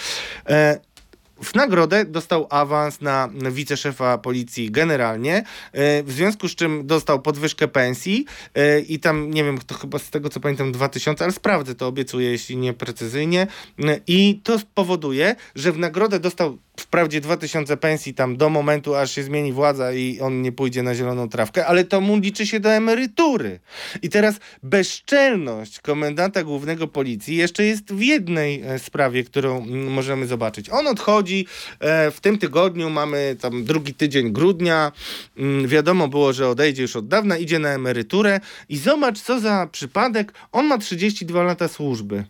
[SPEAKER 3] W nagrodę dostał awans na wiceszefa policji generalnie, e, w związku z czym dostał podwyżkę pensji e, i tam, nie wiem, to chyba z tego co pamiętam 2000, ale sprawdzę to, obiecuję, jeśli nie precyzyjnie. E, I to spowoduje, że w nagrodę dostał wprawdzie 2000 pensji tam do momentu, aż się zmieni władza i on nie pójdzie na zieloną trawkę, ale to mu liczy się do emerytury. I teraz bezczelność komendanta głównego policji jeszcze jest w jednej e, sprawie, którą mm, możemy zobaczyć. On odchodzi e, w tym tygodniu, mamy tam drugi tydzień grudnia, Mm, wiadomo było, że odejdzie już od dawna, idzie na emeryturę i zobacz co za przypadek, on ma 32 lata służby.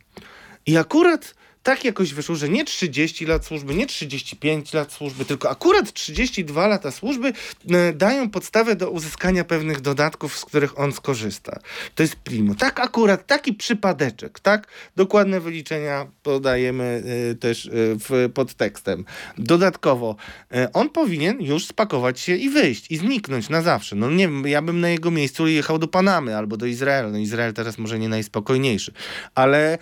[SPEAKER 3] I akurat tak jakoś wyszło, że nie 30 lat służby, nie 35 lat służby, tylko akurat 32 lata służby e, dają podstawę do uzyskania pewnych dodatków, z których on skorzysta. To jest primo. Tak akurat, taki przypadeczek, tak? Dokładne wyliczenia podajemy e, też e, w podtekstem. Dodatkowo, e, on powinien już spakować się i wyjść, i zniknąć na zawsze. No nie wiem, ja bym na jego miejscu jechał do Panamy albo do Izraela. No Izrael teraz może nie najspokojniejszy, ale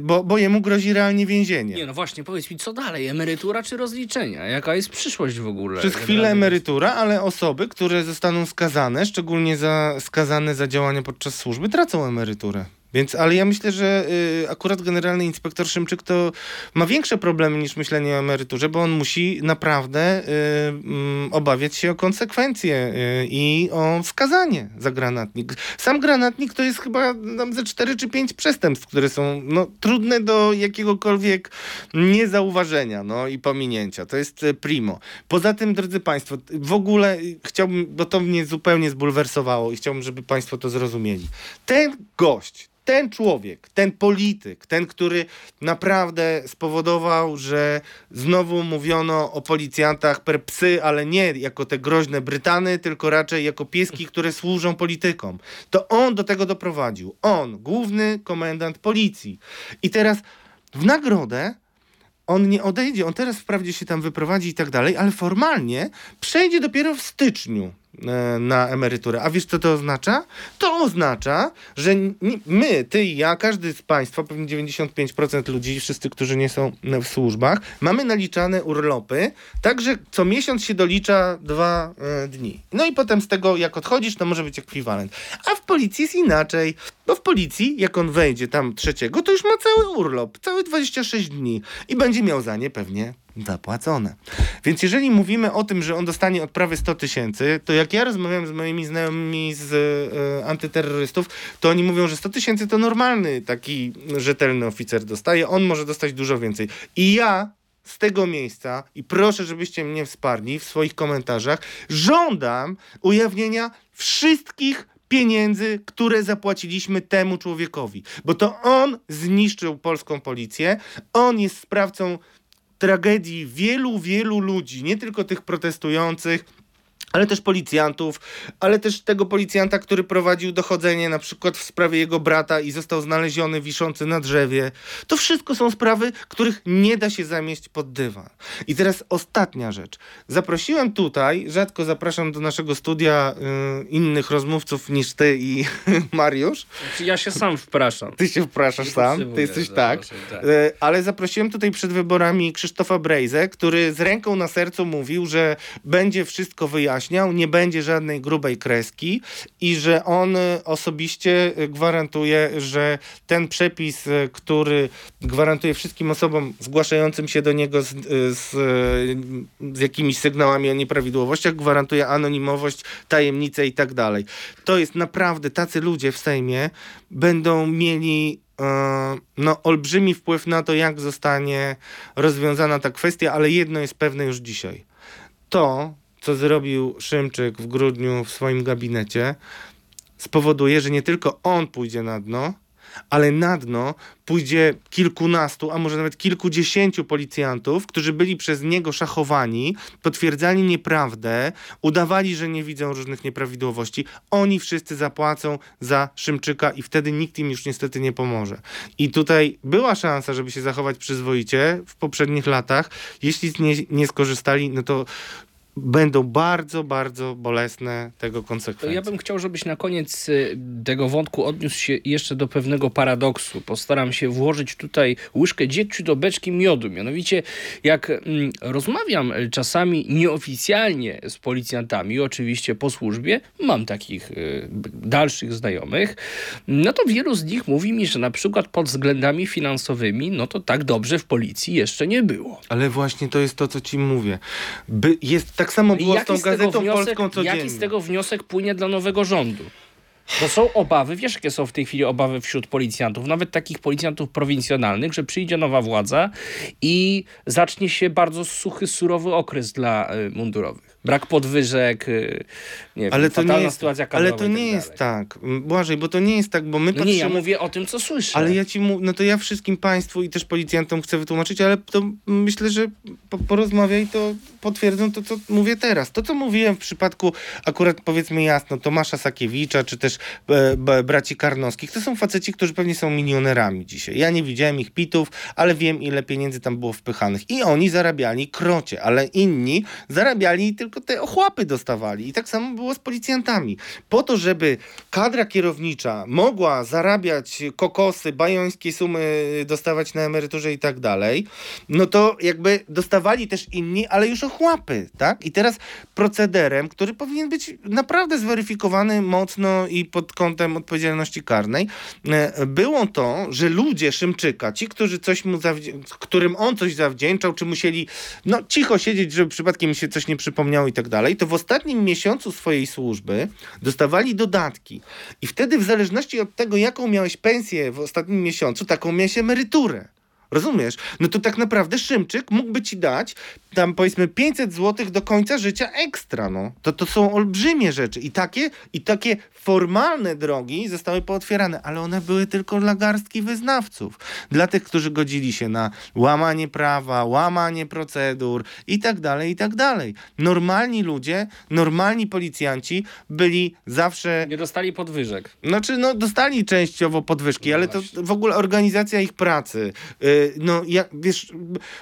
[SPEAKER 3] bo, bo jemu grozi realnie więzienie.
[SPEAKER 2] Nie, no właśnie, powiedz mi, co dalej? Emerytura czy rozliczenia? Jaka jest przyszłość w ogóle?
[SPEAKER 3] Przez chwilę emerytura, ale osoby, które zostaną skazane, szczególnie za, skazane za działania podczas służby, tracą emeryturę. Więc, ale ja myślę, że y, akurat generalny inspektor Szymczyk to ma większe problemy niż myślenie o emeryturze, bo on musi naprawdę y, mm, obawiać się o konsekwencje y, i o skazanie za granatnik. Sam granatnik to jest chyba tam ze 4 czy 5 przestępstw, które są no, trudne do jakiegokolwiek niezauważenia no, i pominięcia. To jest y, primo. Poza tym, drodzy Państwo, w ogóle y, chciałbym, bo to mnie zupełnie zbulwersowało i chciałbym, żeby Państwo to zrozumieli. Ten gość, ten człowiek, ten polityk, ten, który naprawdę spowodował, że znowu mówiono o policjantach per psy, ale nie jako te groźne Brytany, tylko raczej jako pieski, które służą politykom. To on do tego doprowadził. On, główny komendant policji. I teraz w nagrodę on nie odejdzie, on teraz wprawdzie się tam wyprowadzi i tak dalej, ale formalnie przejdzie dopiero w styczniu na emeryturę. A wiesz, co to oznacza? To oznacza, że my, ty i ja, każdy z Państwa, pewnie 95% ludzi, wszyscy, którzy nie są w służbach, mamy naliczane urlopy, także co miesiąc się dolicza dwa e, dni. No i potem z tego, jak odchodzisz, to może być ekwiwalent. A w policji jest inaczej, bo w policji, jak on wejdzie tam trzeciego, to już ma cały urlop, całe 26 dni i będzie miał za nie pewnie zapłacone. Więc jeżeli mówimy o tym, że on dostanie odprawy 100 tysięcy, to jak ja rozmawiam z moimi znajomymi z e, antyterrorystów, to oni mówią, że 100 tysięcy to normalny taki rzetelny oficer dostaje, on może dostać dużo więcej. I ja z tego miejsca i proszę, żebyście mnie wsparli w swoich komentarzach, żądam ujawnienia wszystkich pieniędzy, które zapłaciliśmy temu człowiekowi, bo to on zniszczył polską policję, on jest sprawcą tragedii wielu, wielu ludzi, nie tylko tych protestujących, ale też policjantów, ale też tego policjanta, który prowadził dochodzenie na przykład w sprawie jego brata i został znaleziony wiszący na drzewie. To wszystko są sprawy, których nie da się zamieść pod dywan. I teraz ostatnia rzecz. Zaprosiłem tutaj, rzadko zapraszam do naszego studia y, innych rozmówców niż ty i Mariusz.
[SPEAKER 2] Znaczy, Ja się sam wpraszam.
[SPEAKER 3] Ty się wpraszasz sam, ty jesteś tak.
[SPEAKER 2] tak.
[SPEAKER 3] E, Ale zaprosiłem tutaj przed wyborami Krzysztofa Brejzę, który z ręką na sercu mówił, że będzie wszystko wyjaśniał, nie będzie żadnej grubej kreski i że on e, osobiście e, gwarantuje, że ten przepis, e, który gwarantuje wszystkim osobom zgłaszającym się do niego z, z, z jakimiś sygnałami o nieprawidłowościach, gwarantuje anonimowość, tajemnicę i tak dalej. To jest naprawdę, tacy ludzie w Sejmie będą mieli no, olbrzymi wpływ na to, jak zostanie rozwiązana ta kwestia, ale jedno jest pewne już dzisiaj. To, co zrobił Szymczyk w grudniu w swoim gabinecie, spowoduje, że nie tylko on pójdzie na dno, ale na dno pójdzie kilkunastu, a może nawet kilkudziesięciu policjantów, którzy byli przez niego szachowani, potwierdzali nieprawdę, udawali, że nie widzą różnych nieprawidłowości. Oni wszyscy zapłacą za Szymczyka i wtedy nikt im już niestety nie pomoże. I tutaj była szansa, żeby się zachować przyzwoicie w poprzednich latach. Jeśli nie, nie skorzystali, no to będą bardzo, bardzo bolesne tego konsekwencje.
[SPEAKER 2] Ja bym chciał, żebyś na koniec y, tego wątku odniósł się jeszcze do pewnego paradoksu. Postaram się włożyć tutaj łyżkę dziegciu do beczki miodu. Mianowicie, jak mm, rozmawiam czasami nieoficjalnie z policjantami, oczywiście po służbie, mam takich y, dalszych znajomych, no to wielu z nich mówi mi, że na przykład pod względami finansowymi, no to tak dobrze w policji jeszcze nie było.
[SPEAKER 3] Ale właśnie to jest to, co ci mówię. By, jest tak samo było z
[SPEAKER 2] Jaki
[SPEAKER 3] tą
[SPEAKER 2] z tego
[SPEAKER 3] gazetą
[SPEAKER 2] wniosek,
[SPEAKER 3] polską codziennie.
[SPEAKER 2] Jaki z tego wniosek płynie dla nowego rządu? To są obawy, wiesz jakie są w tej chwili obawy wśród policjantów, nawet takich policjantów prowincjonalnych, że przyjdzie nowa władza i zacznie się bardzo suchy, surowy okres dla y, mundurowych. Brak podwyżek, y, nie wiem,
[SPEAKER 3] Ale to nie jest,
[SPEAKER 2] sytuacja
[SPEAKER 3] ale
[SPEAKER 2] kadrowa
[SPEAKER 3] to
[SPEAKER 2] i tak
[SPEAKER 3] nie jest tak. Błażej, bo to nie jest tak, bo my
[SPEAKER 2] No
[SPEAKER 3] patrzymy...
[SPEAKER 2] nie, ja mówię o tym, co słyszę.
[SPEAKER 3] Ale ja ci mówię, no to ja wszystkim państwu i też policjantom chcę wytłumaczyć, ale to myślę, że po, porozmawiaj, to potwierdzą to, co mówię teraz. To, co mówiłem w przypadku akurat powiedzmy jasno Tomasza Sakiewicza, czy też e, braci Karnowskich, to są faceci, którzy pewnie są milionerami dzisiaj. Ja nie widziałem ich pitów, ale wiem, ile pieniędzy tam było wpychanych. I oni zarabiali krocie, ale inni zarabiali i tylko te ochłapy dostawali. I tak samo było z policjantami. Po to, żeby kadra kierownicza mogła zarabiać kokosy, bajońskie sumy dostawać na emeryturze i tak dalej, no to jakby dostawali też inni, ale już ochłapy, tak? I teraz procederem, który powinien być naprawdę zweryfikowany mocno i pod kątem odpowiedzialności karnej, e, było to, że ludzie Szymczyka, ci, którzy coś mu którym on coś zawdzięczał, czy musieli no, cicho siedzieć, żeby przypadkiem się coś nie przypomniało i tak dalej, to w ostatnim miesiącu swojej służby dostawali dodatki. I wtedy w zależności od tego, jaką miałeś pensję w ostatnim miesiącu, taką miałeś emeryturę. Rozumiesz? No to tak naprawdę Szymczyk mógłby ci dać tam powiedzmy 500 zł do końca życia ekstra, no. To, to są olbrzymie rzeczy i takie, i takie formalne drogi zostały pootwierane, ale one były tylko dla garstki wyznawców. Dla tych, którzy godzili się na łamanie prawa, łamanie procedur i tak dalej, i tak dalej. Normalni ludzie, normalni policjanci byli zawsze
[SPEAKER 2] Nie dostali podwyżek.
[SPEAKER 3] znaczy, no, dostali częściowo podwyżki,
[SPEAKER 2] No
[SPEAKER 3] ale to w ogóle organizacja ich pracy. Yy, no, ja, wiesz,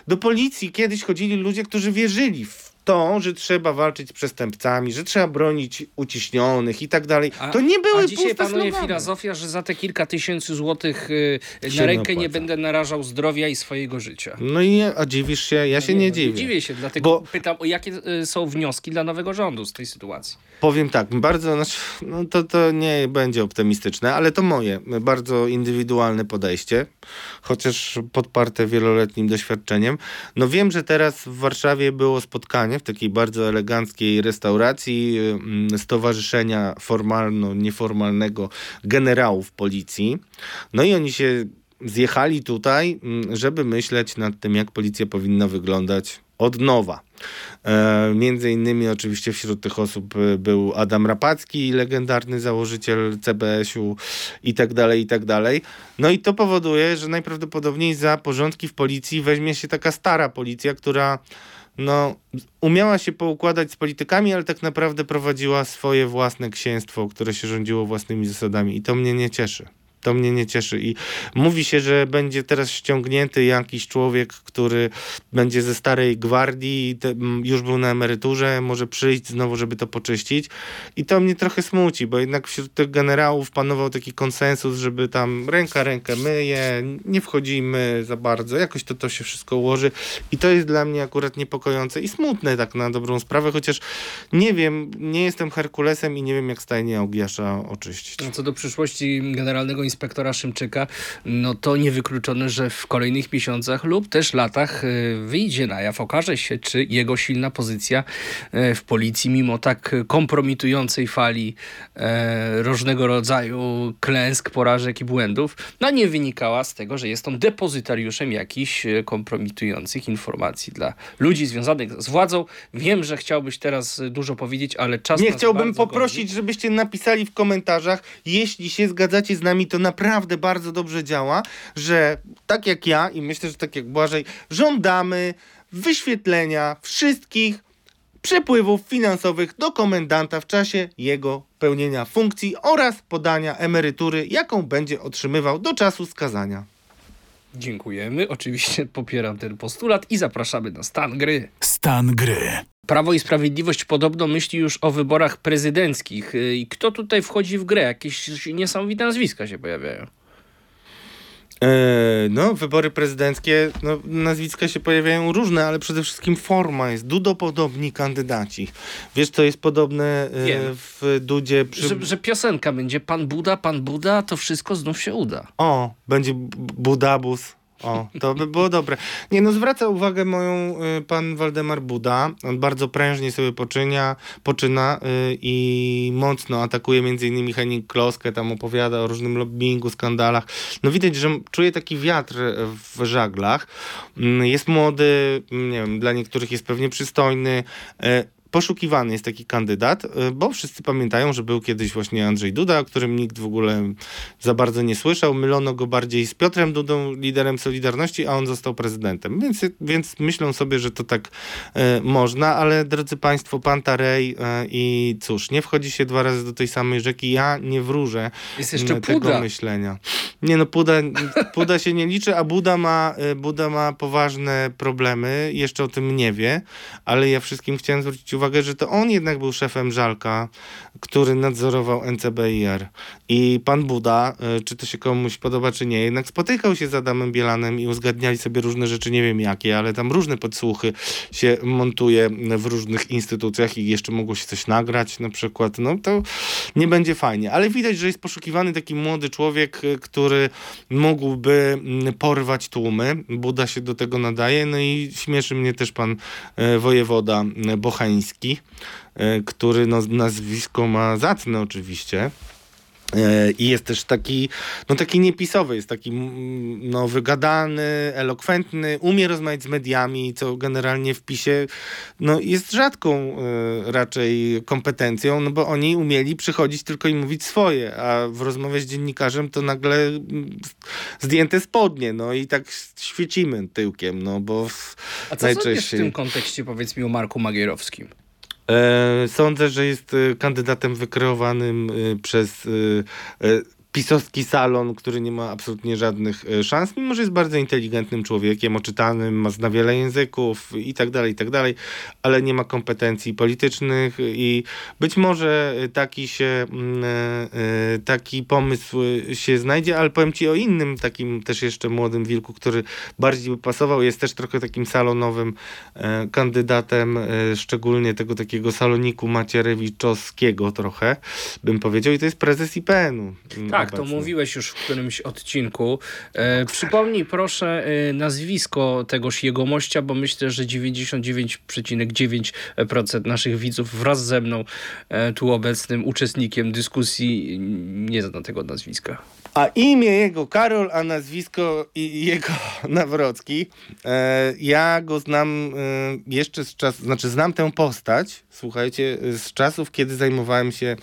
[SPEAKER 3] do policji kiedyś chodzili ludzie, którzy wierzyli w to, że trzeba walczyć z przestępcami, że trzeba bronić uciśnionych i tak dalej. To nie były
[SPEAKER 2] A dzisiaj panuje
[SPEAKER 3] slogany.
[SPEAKER 2] filozofia, że za te kilka tysięcy złotych y,
[SPEAKER 3] Się
[SPEAKER 2] na
[SPEAKER 3] nie
[SPEAKER 2] rękę nie będę narażał zdrowia i swojego życia.
[SPEAKER 3] No i nie, a dziwisz się? Ja się nie,
[SPEAKER 2] no,
[SPEAKER 3] dziwię.
[SPEAKER 2] dziwię się, dlatego
[SPEAKER 3] Bo-
[SPEAKER 2] pytam, o jakie y, są wnioski dla nowego rządu z tej sytuacji.
[SPEAKER 3] Powiem tak, bardzo, znaczy, no to, to nie będzie optymistyczne, ale to moje bardzo indywidualne podejście, chociaż podparte wieloletnim doświadczeniem. No wiem, że teraz w Warszawie było spotkanie w takiej bardzo eleganckiej restauracji mm, Stowarzyszenia Formalno-Nieformalnego Generałów Policji. No i oni się zjechali tutaj, mm, żeby myśleć nad tym, jak policja powinna wyglądać od nowa. E, między innymi oczywiście wśród tych osób e, był Adam Rapacki, legendarny założyciel CBS-u i tak dalej, i tak dalej. No i to powoduje, że najprawdopodobniej za porządki w policji weźmie się taka stara policja, która no, umiała się poukładać z politykami, ale tak naprawdę prowadziła swoje własne księstwo, które się rządziło własnymi zasadami i to mnie nie cieszy. To mnie nie cieszy i mówi się, że będzie teraz ściągnięty jakiś człowiek, który będzie ze starej gwardii, już był na emeryturze, może przyjść znowu, żeby to poczyścić. I to mnie trochę smuci, bo jednak wśród tych generałów panował taki konsensus, żeby tam ręka rękę myje, nie wchodzimy za bardzo, jakoś to, to się wszystko ułoży. I to jest dla mnie akurat niepokojące i smutne tak na dobrą sprawę, chociaż nie wiem, nie jestem Herkulesem i nie wiem, jak stajnie Ogiasza oczyścić.
[SPEAKER 2] No, Co do przyszłości generalnego inspektora Szymczyka, no to niewykluczone, że w kolejnych miesiącach lub też latach y, wyjdzie na jaw, okaże się, czy jego silna pozycja y, w policji, mimo tak kompromitującej fali e, różnego rodzaju klęsk, porażek i błędów, no nie wynikała z tego, że jest on depozytariuszem jakichś e, kompromitujących informacji dla ludzi związanych z władzą. Wiem, że chciałbyś teraz dużo powiedzieć, ale czas
[SPEAKER 3] Nie chciałbym poprosić, żebyście napisali w komentarzach, jeśli się zgadzacie z nami, to to naprawdę bardzo dobrze działa, że tak jak ja i myślę, że tak jak Błażej, żądamy wyświetlenia wszystkich przepływów finansowych do komendanta w czasie jego pełnienia funkcji oraz podania emerytury, jaką będzie otrzymywał do czasu skazania.
[SPEAKER 2] Dziękujemy. Oczywiście popieram ten postulat i zapraszamy na stan gry.
[SPEAKER 1] Stan gry.
[SPEAKER 2] Prawo i Sprawiedliwość podobno myśli już o wyborach prezydenckich. Y, I kto tutaj wchodzi w grę? Jakieś niesamowite nazwiska się pojawiają.
[SPEAKER 3] E, no, wybory prezydenckie, no, nazwiska się pojawiają różne, ale przede wszystkim forma jest. Dudopodobni kandydaci. Wiesz, co jest podobne e,
[SPEAKER 2] Wiem.
[SPEAKER 3] w Dudzie? Przy...
[SPEAKER 2] Że, że piosenka będzie Pan Buda, Pan Buda, to wszystko znów się uda.
[SPEAKER 3] O, będzie Budabus. O, to by było dobre. Nie no, zwraca uwagę moją y, pan Waldemar Buda. On bardzo prężnie sobie poczynia, poczyna y, i mocno atakuje między innymi Henning Kloskę, tam opowiada o różnym lobbingu, skandalach. No widać, że czuje taki wiatr w żaglach. Mm, Jest młody, mm, nie wiem, dla niektórych jest pewnie przystojny. y, Poszukiwany jest taki kandydat, y, bo wszyscy pamiętają, że był kiedyś właśnie Andrzej Duda, o którym nikt w ogóle za bardzo nie słyszał. Mylono go bardziej z Piotrem Dudą, liderem Solidarności, a on został prezydentem. Więc, więc myślą sobie, że to tak e, można, ale drodzy Państwo, pan Tarej e, i cóż, nie wchodzi się dwa razy do tej samej rzeki. Ja nie wróżę
[SPEAKER 2] Jest jeszcze
[SPEAKER 3] m, tego
[SPEAKER 2] Puda.
[SPEAKER 3] myślenia. Nie no, Puda, Puda się nie liczy, a Buda ma, Buda ma poważne problemy. Jeszcze o tym nie wie, ale ja wszystkim chciałem zwrócić uwagę, że to on jednak był szefem Żalka, który nadzorował NCBIR. I pan Buda, e, czy to się komuś podoba, czy nie, jednak spotykał się z Adamem Bielanem i uzgadniali sobie różne rzeczy, nie wiem jakie, ale tam różne podsłuchy się montuje w różnych instytucjach i jeszcze mogło się coś nagrać na przykład. No to nie będzie fajnie. Ale widać, że jest poszukiwany taki młody człowiek, e, który mógłby mm, porwać tłumy. Buda się do tego nadaje. No i śmieszy mnie też pan e, wojewoda Bochański, który no, nazwisko ma zacne oczywiście. E, I jest też taki, no taki niepisowy, jest taki no, wygadany, elokwentny, umie rozmawiać z mediami, co generalnie w PiSie no, jest rzadką e, raczej kompetencją, no bo oni umieli przychodzić tylko i mówić swoje, a w rozmowie z dziennikarzem to nagle mm, zdjęte spodnie, no i tak świecimy tyłkiem, no bo w-
[SPEAKER 2] A co sądzisz w
[SPEAKER 3] najczęściej...
[SPEAKER 2] tym kontekście, powiedz mi, o Marku Magierowskim?
[SPEAKER 3] E, sądzę, że jest e, kandydatem wykreowanym e, przez pisowski salon, który nie ma absolutnie żadnych e, szans, mimo że jest bardzo inteligentnym człowiekiem, oczytanym, ma zna wiele języków i tak dalej, i tak dalej, ale nie ma kompetencji politycznych i być może taki się, mm, e, e, taki pomysł się znajdzie, ale powiem ci o innym takim też jeszcze młodym wilku, który bardziej by pasował, jest też trochę takim salonowym kandydatem, szczególnie tego takiego saloniku macierewiczowskiego trochę, bym powiedział, i to jest prezes IPN-u. mm,
[SPEAKER 2] Tak, to mówiłeś już w którymś odcinku. E, przypomnij proszę e, nazwisko tegoż jegomościa, bo myślę, że 99,9% naszych widzów wraz ze mną, e, tu obecnym uczestnikiem dyskusji, nie zna tego nazwiska.
[SPEAKER 3] A imię jego Karol, a nazwisko jego Nawrocki. E, ja go znam e, jeszcze z czasu, znaczy znam tę postać, słuchajcie, z czasów, kiedy zajmowałem się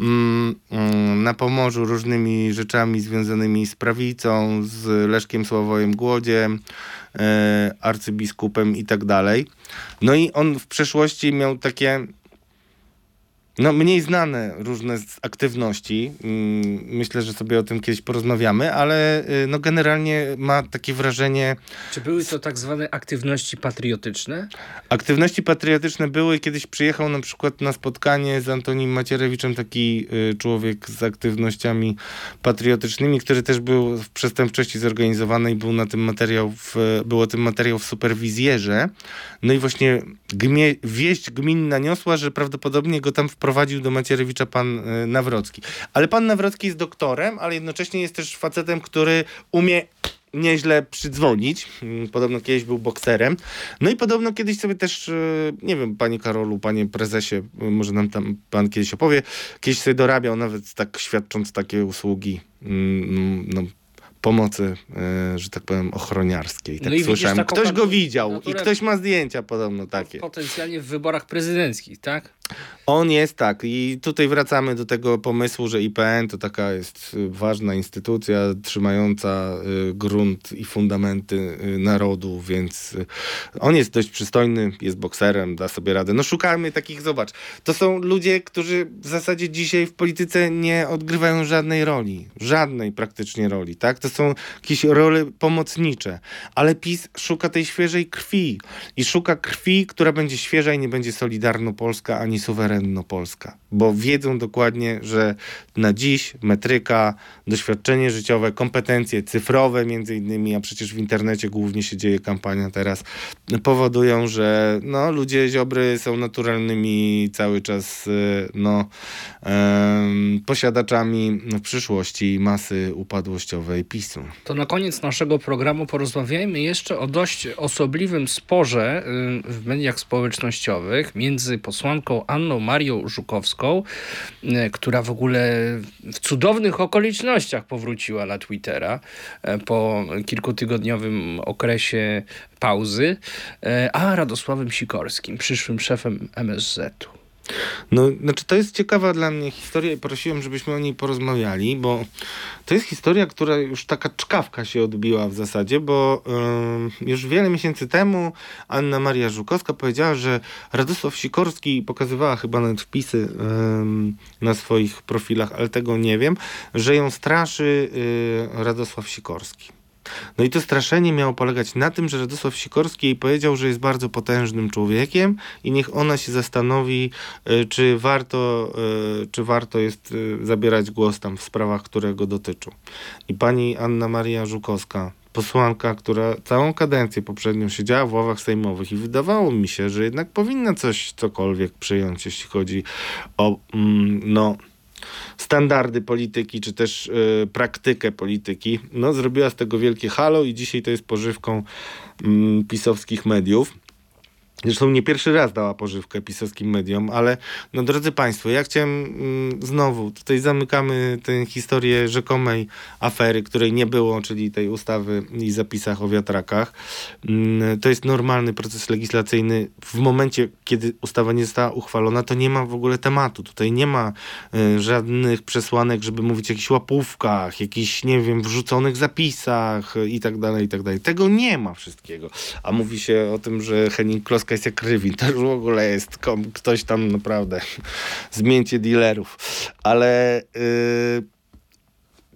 [SPEAKER 3] mm, mm, na Pomorzu różnymi rzeczami związanymi z prawicą, z Leszkiem Sławojem Głodziem, e, arcybiskupem i tak dalej. No i on w przeszłości miał takie no, mniej znane różne aktywności. Mm, Myślę, że sobie o tym kiedyś porozmawiamy, ale y, no, generalnie ma takie wrażenie.
[SPEAKER 2] Czy były to tak zwane aktywności patriotyczne?
[SPEAKER 3] Aktywności patriotyczne były. Kiedyś przyjechał na przykład na spotkanie z Antonim Macierewiczem taki y, człowiek z aktywnościami patriotycznymi, który też był w przestępczości zorganizowanej. Był na tym materiał, w, był o tym materiał w superwizjerze. No i właśnie gmie, wieść gminna niosła, że prawdopodobnie go tam wprowadził do Macierewicza pan y, Nawrocki. Ale pan Nawrocki jest doktorem, ale jednocześnie jest też facetem, który umie nieźle przydzwonić. Mm, Podobno kiedyś był bokserem. No i podobno kiedyś sobie też, y, nie wiem, panie Karolu, panie prezesie, y, może nam tam pan kiedyś opowie, kiedyś sobie dorabiał nawet tak świadcząc takie usługi, mm, no, pomocy, że tak powiem, ochroniarskiej. Tak
[SPEAKER 2] No widzisz
[SPEAKER 3] słyszałem.
[SPEAKER 2] taką
[SPEAKER 3] Ktoś go widział i ktoś ma zdjęcia podobno takie.
[SPEAKER 2] Potencjalnie w wyborach prezydenckich, tak?
[SPEAKER 3] On jest tak i tutaj wracamy do tego pomysłu, że IPN to taka jest y, ważna instytucja trzymająca y, grunt i fundamenty y, narodu, więc on jest dość przystojny, jest bokserem, da sobie radę. No szukamy takich, zobacz, to są ludzie, którzy w zasadzie dzisiaj w polityce nie odgrywają żadnej roli, żadnej praktycznie roli, tak? To są jakieś role pomocnicze, ale PiS szuka tej świeżej krwi i szuka krwi, która będzie świeża i nie będzie solidarno-polska ani suwerenna Polska, bo wiedzą dokładnie, że na dziś metryka, doświadczenie życiowe, kompetencje cyfrowe między innymi, a przecież w internecie głównie się dzieje kampania teraz, powodują, że no, ludzie Ziobry są naturalnymi cały czas y, no, posiadaczami w przyszłości masy upadłościowej PiSu.
[SPEAKER 2] To na koniec naszego programu porozmawiajmy jeszcze o dość osobliwym sporze y, w mediach społecznościowych między posłanką Anną Marią Żukowską, e, która w ogóle w cudownych okolicznościach powróciła na Twittera e, po kilkutygodniowym okresie pauzy, e, a Radosławem Sikorskim, przyszłym szefem MSZ-u.
[SPEAKER 3] No, znaczy to jest ciekawa dla mnie historia i prosiłem, żebyśmy o niej porozmawiali, bo to jest historia, która już taka czkawka się odbiła w zasadzie, bo yy, już wiele miesięcy temu Anna Maria Żukowska powiedziała, że Radosław Sikorski pokazywała chyba nawet wpisy yy, na swoich profilach, ale tego nie wiem, że ją straszy yy, Radosław Sikorski. No i to straszenie miało polegać na tym, że Radosław Sikorski jej powiedział, że jest bardzo potężnym człowiekiem i niech ona się zastanowi, e, czy warto, e, czy warto jest e, zabierać głos tam w sprawach, które go dotyczą. I pani Anna Maria Żukowska, posłanka, która całą kadencję poprzednią siedziała w ławach sejmowych i wydawało mi się, że jednak powinna coś cokolwiek przyjąć, jeśli chodzi o mm, no standardy polityki, czy też y, praktykę polityki, no zrobiła z tego wielkie halo i dzisiaj to jest pożywką y, pisowskich mediów. Zresztą nie pierwszy raz dała pożywkę pisowskim mediom, ale no drodzy Państwo, ja chciałem mm, znowu, tutaj zamykamy tę historię rzekomej afery, której nie było, czyli tej ustawy i zapisach o wiatrakach. Mm, to jest normalny proces legislacyjny. W momencie, kiedy ustawa nie została uchwalona, to nie ma w ogóle tematu. Tutaj nie ma y, żadnych przesłanek, żeby mówić o jakichś łapówkach, jakichś, nie wiem, wrzuconych zapisach i tak dalej, i tak dalej. Tego nie ma wszystkiego. A mówi się o tym, że Henning Kloska jest jak Rywin. To już w ogóle jest ktoś tam naprawdę zmięcie dealerów. Ale yy,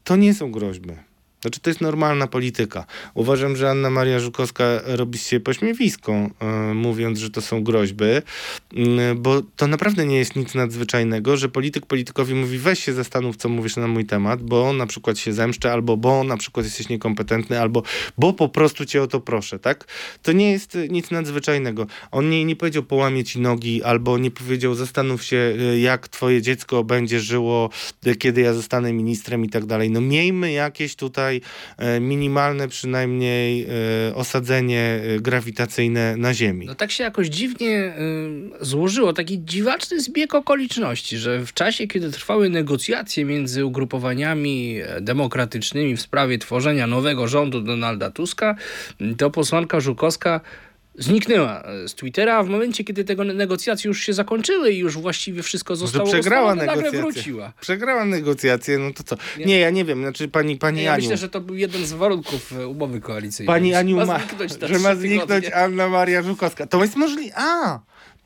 [SPEAKER 3] to nie są groźby. Znaczy, to jest normalna polityka. Uważam, że Anna Maria Żukowska robi się pośmiewiską, yy, mówiąc, że to są groźby, yy, bo to naprawdę nie jest nic nadzwyczajnego, że polityk politykowi mówi, weź się zastanów, co mówisz na mój temat, bo na przykład się zemszczę, albo bo na przykład jesteś niekompetentny, albo bo po prostu cię o to proszę, tak? To nie jest nic nadzwyczajnego. On nie, nie powiedział, połamie ci nogi, albo nie powiedział, zastanów się, y, jak twoje dziecko będzie żyło, kiedy ja zostanę ministrem i tak dalej. No miejmy jakieś tutaj tutaj e, minimalne przynajmniej e, osadzenie e, grawitacyjne na Ziemi.
[SPEAKER 2] No tak się jakoś dziwnie złożyło, taki dziwaczny zbieg okoliczności, że w czasie, kiedy trwały negocjacje między ugrupowaniami demokratycznymi w sprawie tworzenia nowego rządu Donalda Tuska, to posłanka Żukowska zniknęła z Twittera, a w momencie, kiedy te negocjacje już się zakończyły i już właściwie wszystko zostało
[SPEAKER 3] Może przegrała negocjacje.
[SPEAKER 2] nagle wróciła.
[SPEAKER 3] Przegrała negocjacje, no to co? Nie, nie ja nie wiem, znaczy pani, pani
[SPEAKER 2] ja
[SPEAKER 3] Aniu.
[SPEAKER 2] myślę, że to był jeden z warunków e, umowy koalicyjnej.
[SPEAKER 3] Pani Aniu ma,
[SPEAKER 2] ma
[SPEAKER 3] że ma zniknąć Anna Maria Żukowska. To jest możliwe. A!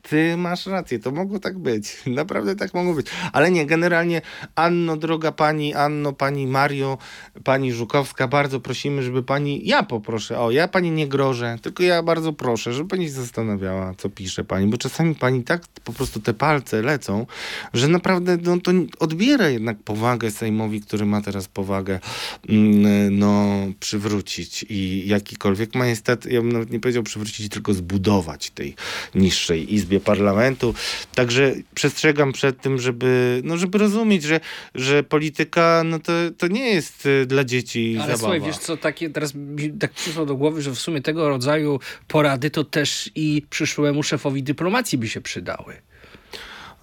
[SPEAKER 3] Ty masz rację, to mogło tak być. Naprawdę tak mogło być. Ale nie, generalnie Anno, droga pani Anno, pani Mario, pani Żukowska, bardzo prosimy, żeby pani, ja poproszę, o, ja pani nie grożę, tylko ja bardzo proszę, żeby pani się zastanawiała, co pisze pani, bo czasami pani tak po prostu te palce lecą, że naprawdę no, to odbiera jednak powagę Sejmowi, który ma teraz powagę mm, no, przywrócić i jakikolwiek majestat, ja bym nawet nie powiedział przywrócić, tylko zbudować tej niższej izbie parlamentu. Także przestrzegam przed tym, żeby, no, żeby rozumieć, że, że polityka no to, to nie jest y, dla dzieci
[SPEAKER 2] Ale
[SPEAKER 3] zabawa.
[SPEAKER 2] słuchaj, wiesz co, takie teraz mi tak przyszło do głowy, że w sumie tego rodzaju porady to też i przyszłemu szefowi dyplomacji by się przydały.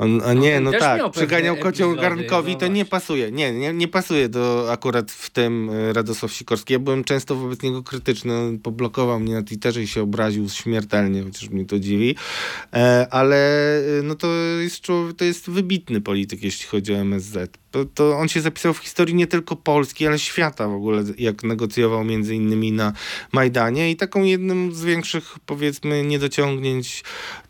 [SPEAKER 3] On, a nie, no
[SPEAKER 2] też
[SPEAKER 3] tak, przyganiał kocioł garnkowi,
[SPEAKER 2] no
[SPEAKER 3] to nie pasuje. Nie, nie, nie pasuje do akurat w tym e, Radosław Sikorski. Ja byłem często wobec niego krytyczny. On poblokował mnie na Twitterze i się obraził śmiertelnie, chociaż mnie to dziwi. E, ale e, no to jest, człowiek, to jest wybitny polityk, jeśli chodzi o MSZ. To, on się zapisał w historii nie tylko Polski, ale świata w ogóle, jak negocjował między innymi na Majdanie i taką jednym z większych, powiedzmy, niedociągnięć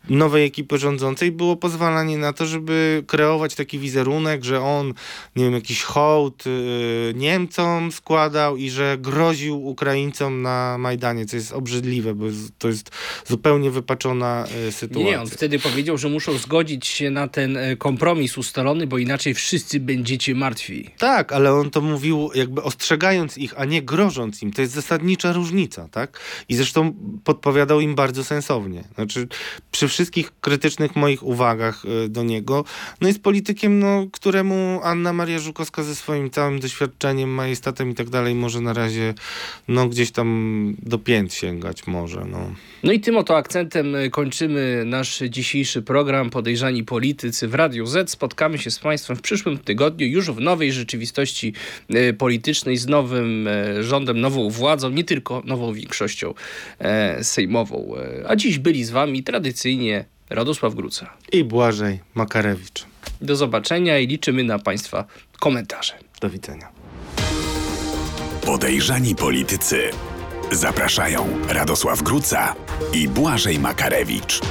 [SPEAKER 3] nowej ekipy rządzącej było pozwalanie na to, żeby kreować taki wizerunek, że on, nie wiem, jakiś hołd y, Niemcom składał i że groził Ukraińcom na Majdanie, co jest obrzydliwe, bo to jest zupełnie wypaczona y, sytuacja.
[SPEAKER 2] nie, on wtedy powiedział, że muszą zgodzić się na ten e, kompromis ustalony, bo inaczej wszyscy będziecie martwi.
[SPEAKER 3] Tak, ale on to mówił jakby ostrzegając ich, a nie grożąc im. To jest zasadnicza różnica, tak? I zresztą podpowiadał im bardzo sensownie. Znaczy, przy wszystkich krytycznych moich uwagach y, do niego, no jest politykiem, no, któremu Anna Maria Żukowska ze swoim całym doświadczeniem, majestatem i tak dalej może na razie, no, gdzieś tam do pięt sięgać może, no.
[SPEAKER 2] No i tym oto akcentem e, kończymy nasz dzisiejszy program Podejrzani Politycy w Radiu Z. Spotkamy się z Państwem w przyszłym tygodniu już w nowej rzeczywistości e, politycznej z nowym e, rządem, nową władzą, nie tylko nową większością e, sejmową. A dziś byli z Wami tradycyjnie Radosław Gruca.
[SPEAKER 3] I Błażej Makarewicz.
[SPEAKER 2] Do zobaczenia i liczymy na Państwa komentarze.
[SPEAKER 3] Do widzenia.
[SPEAKER 1] Podejrzani politycy. Zapraszają Radosław Gruca i Błażej Makarewicz.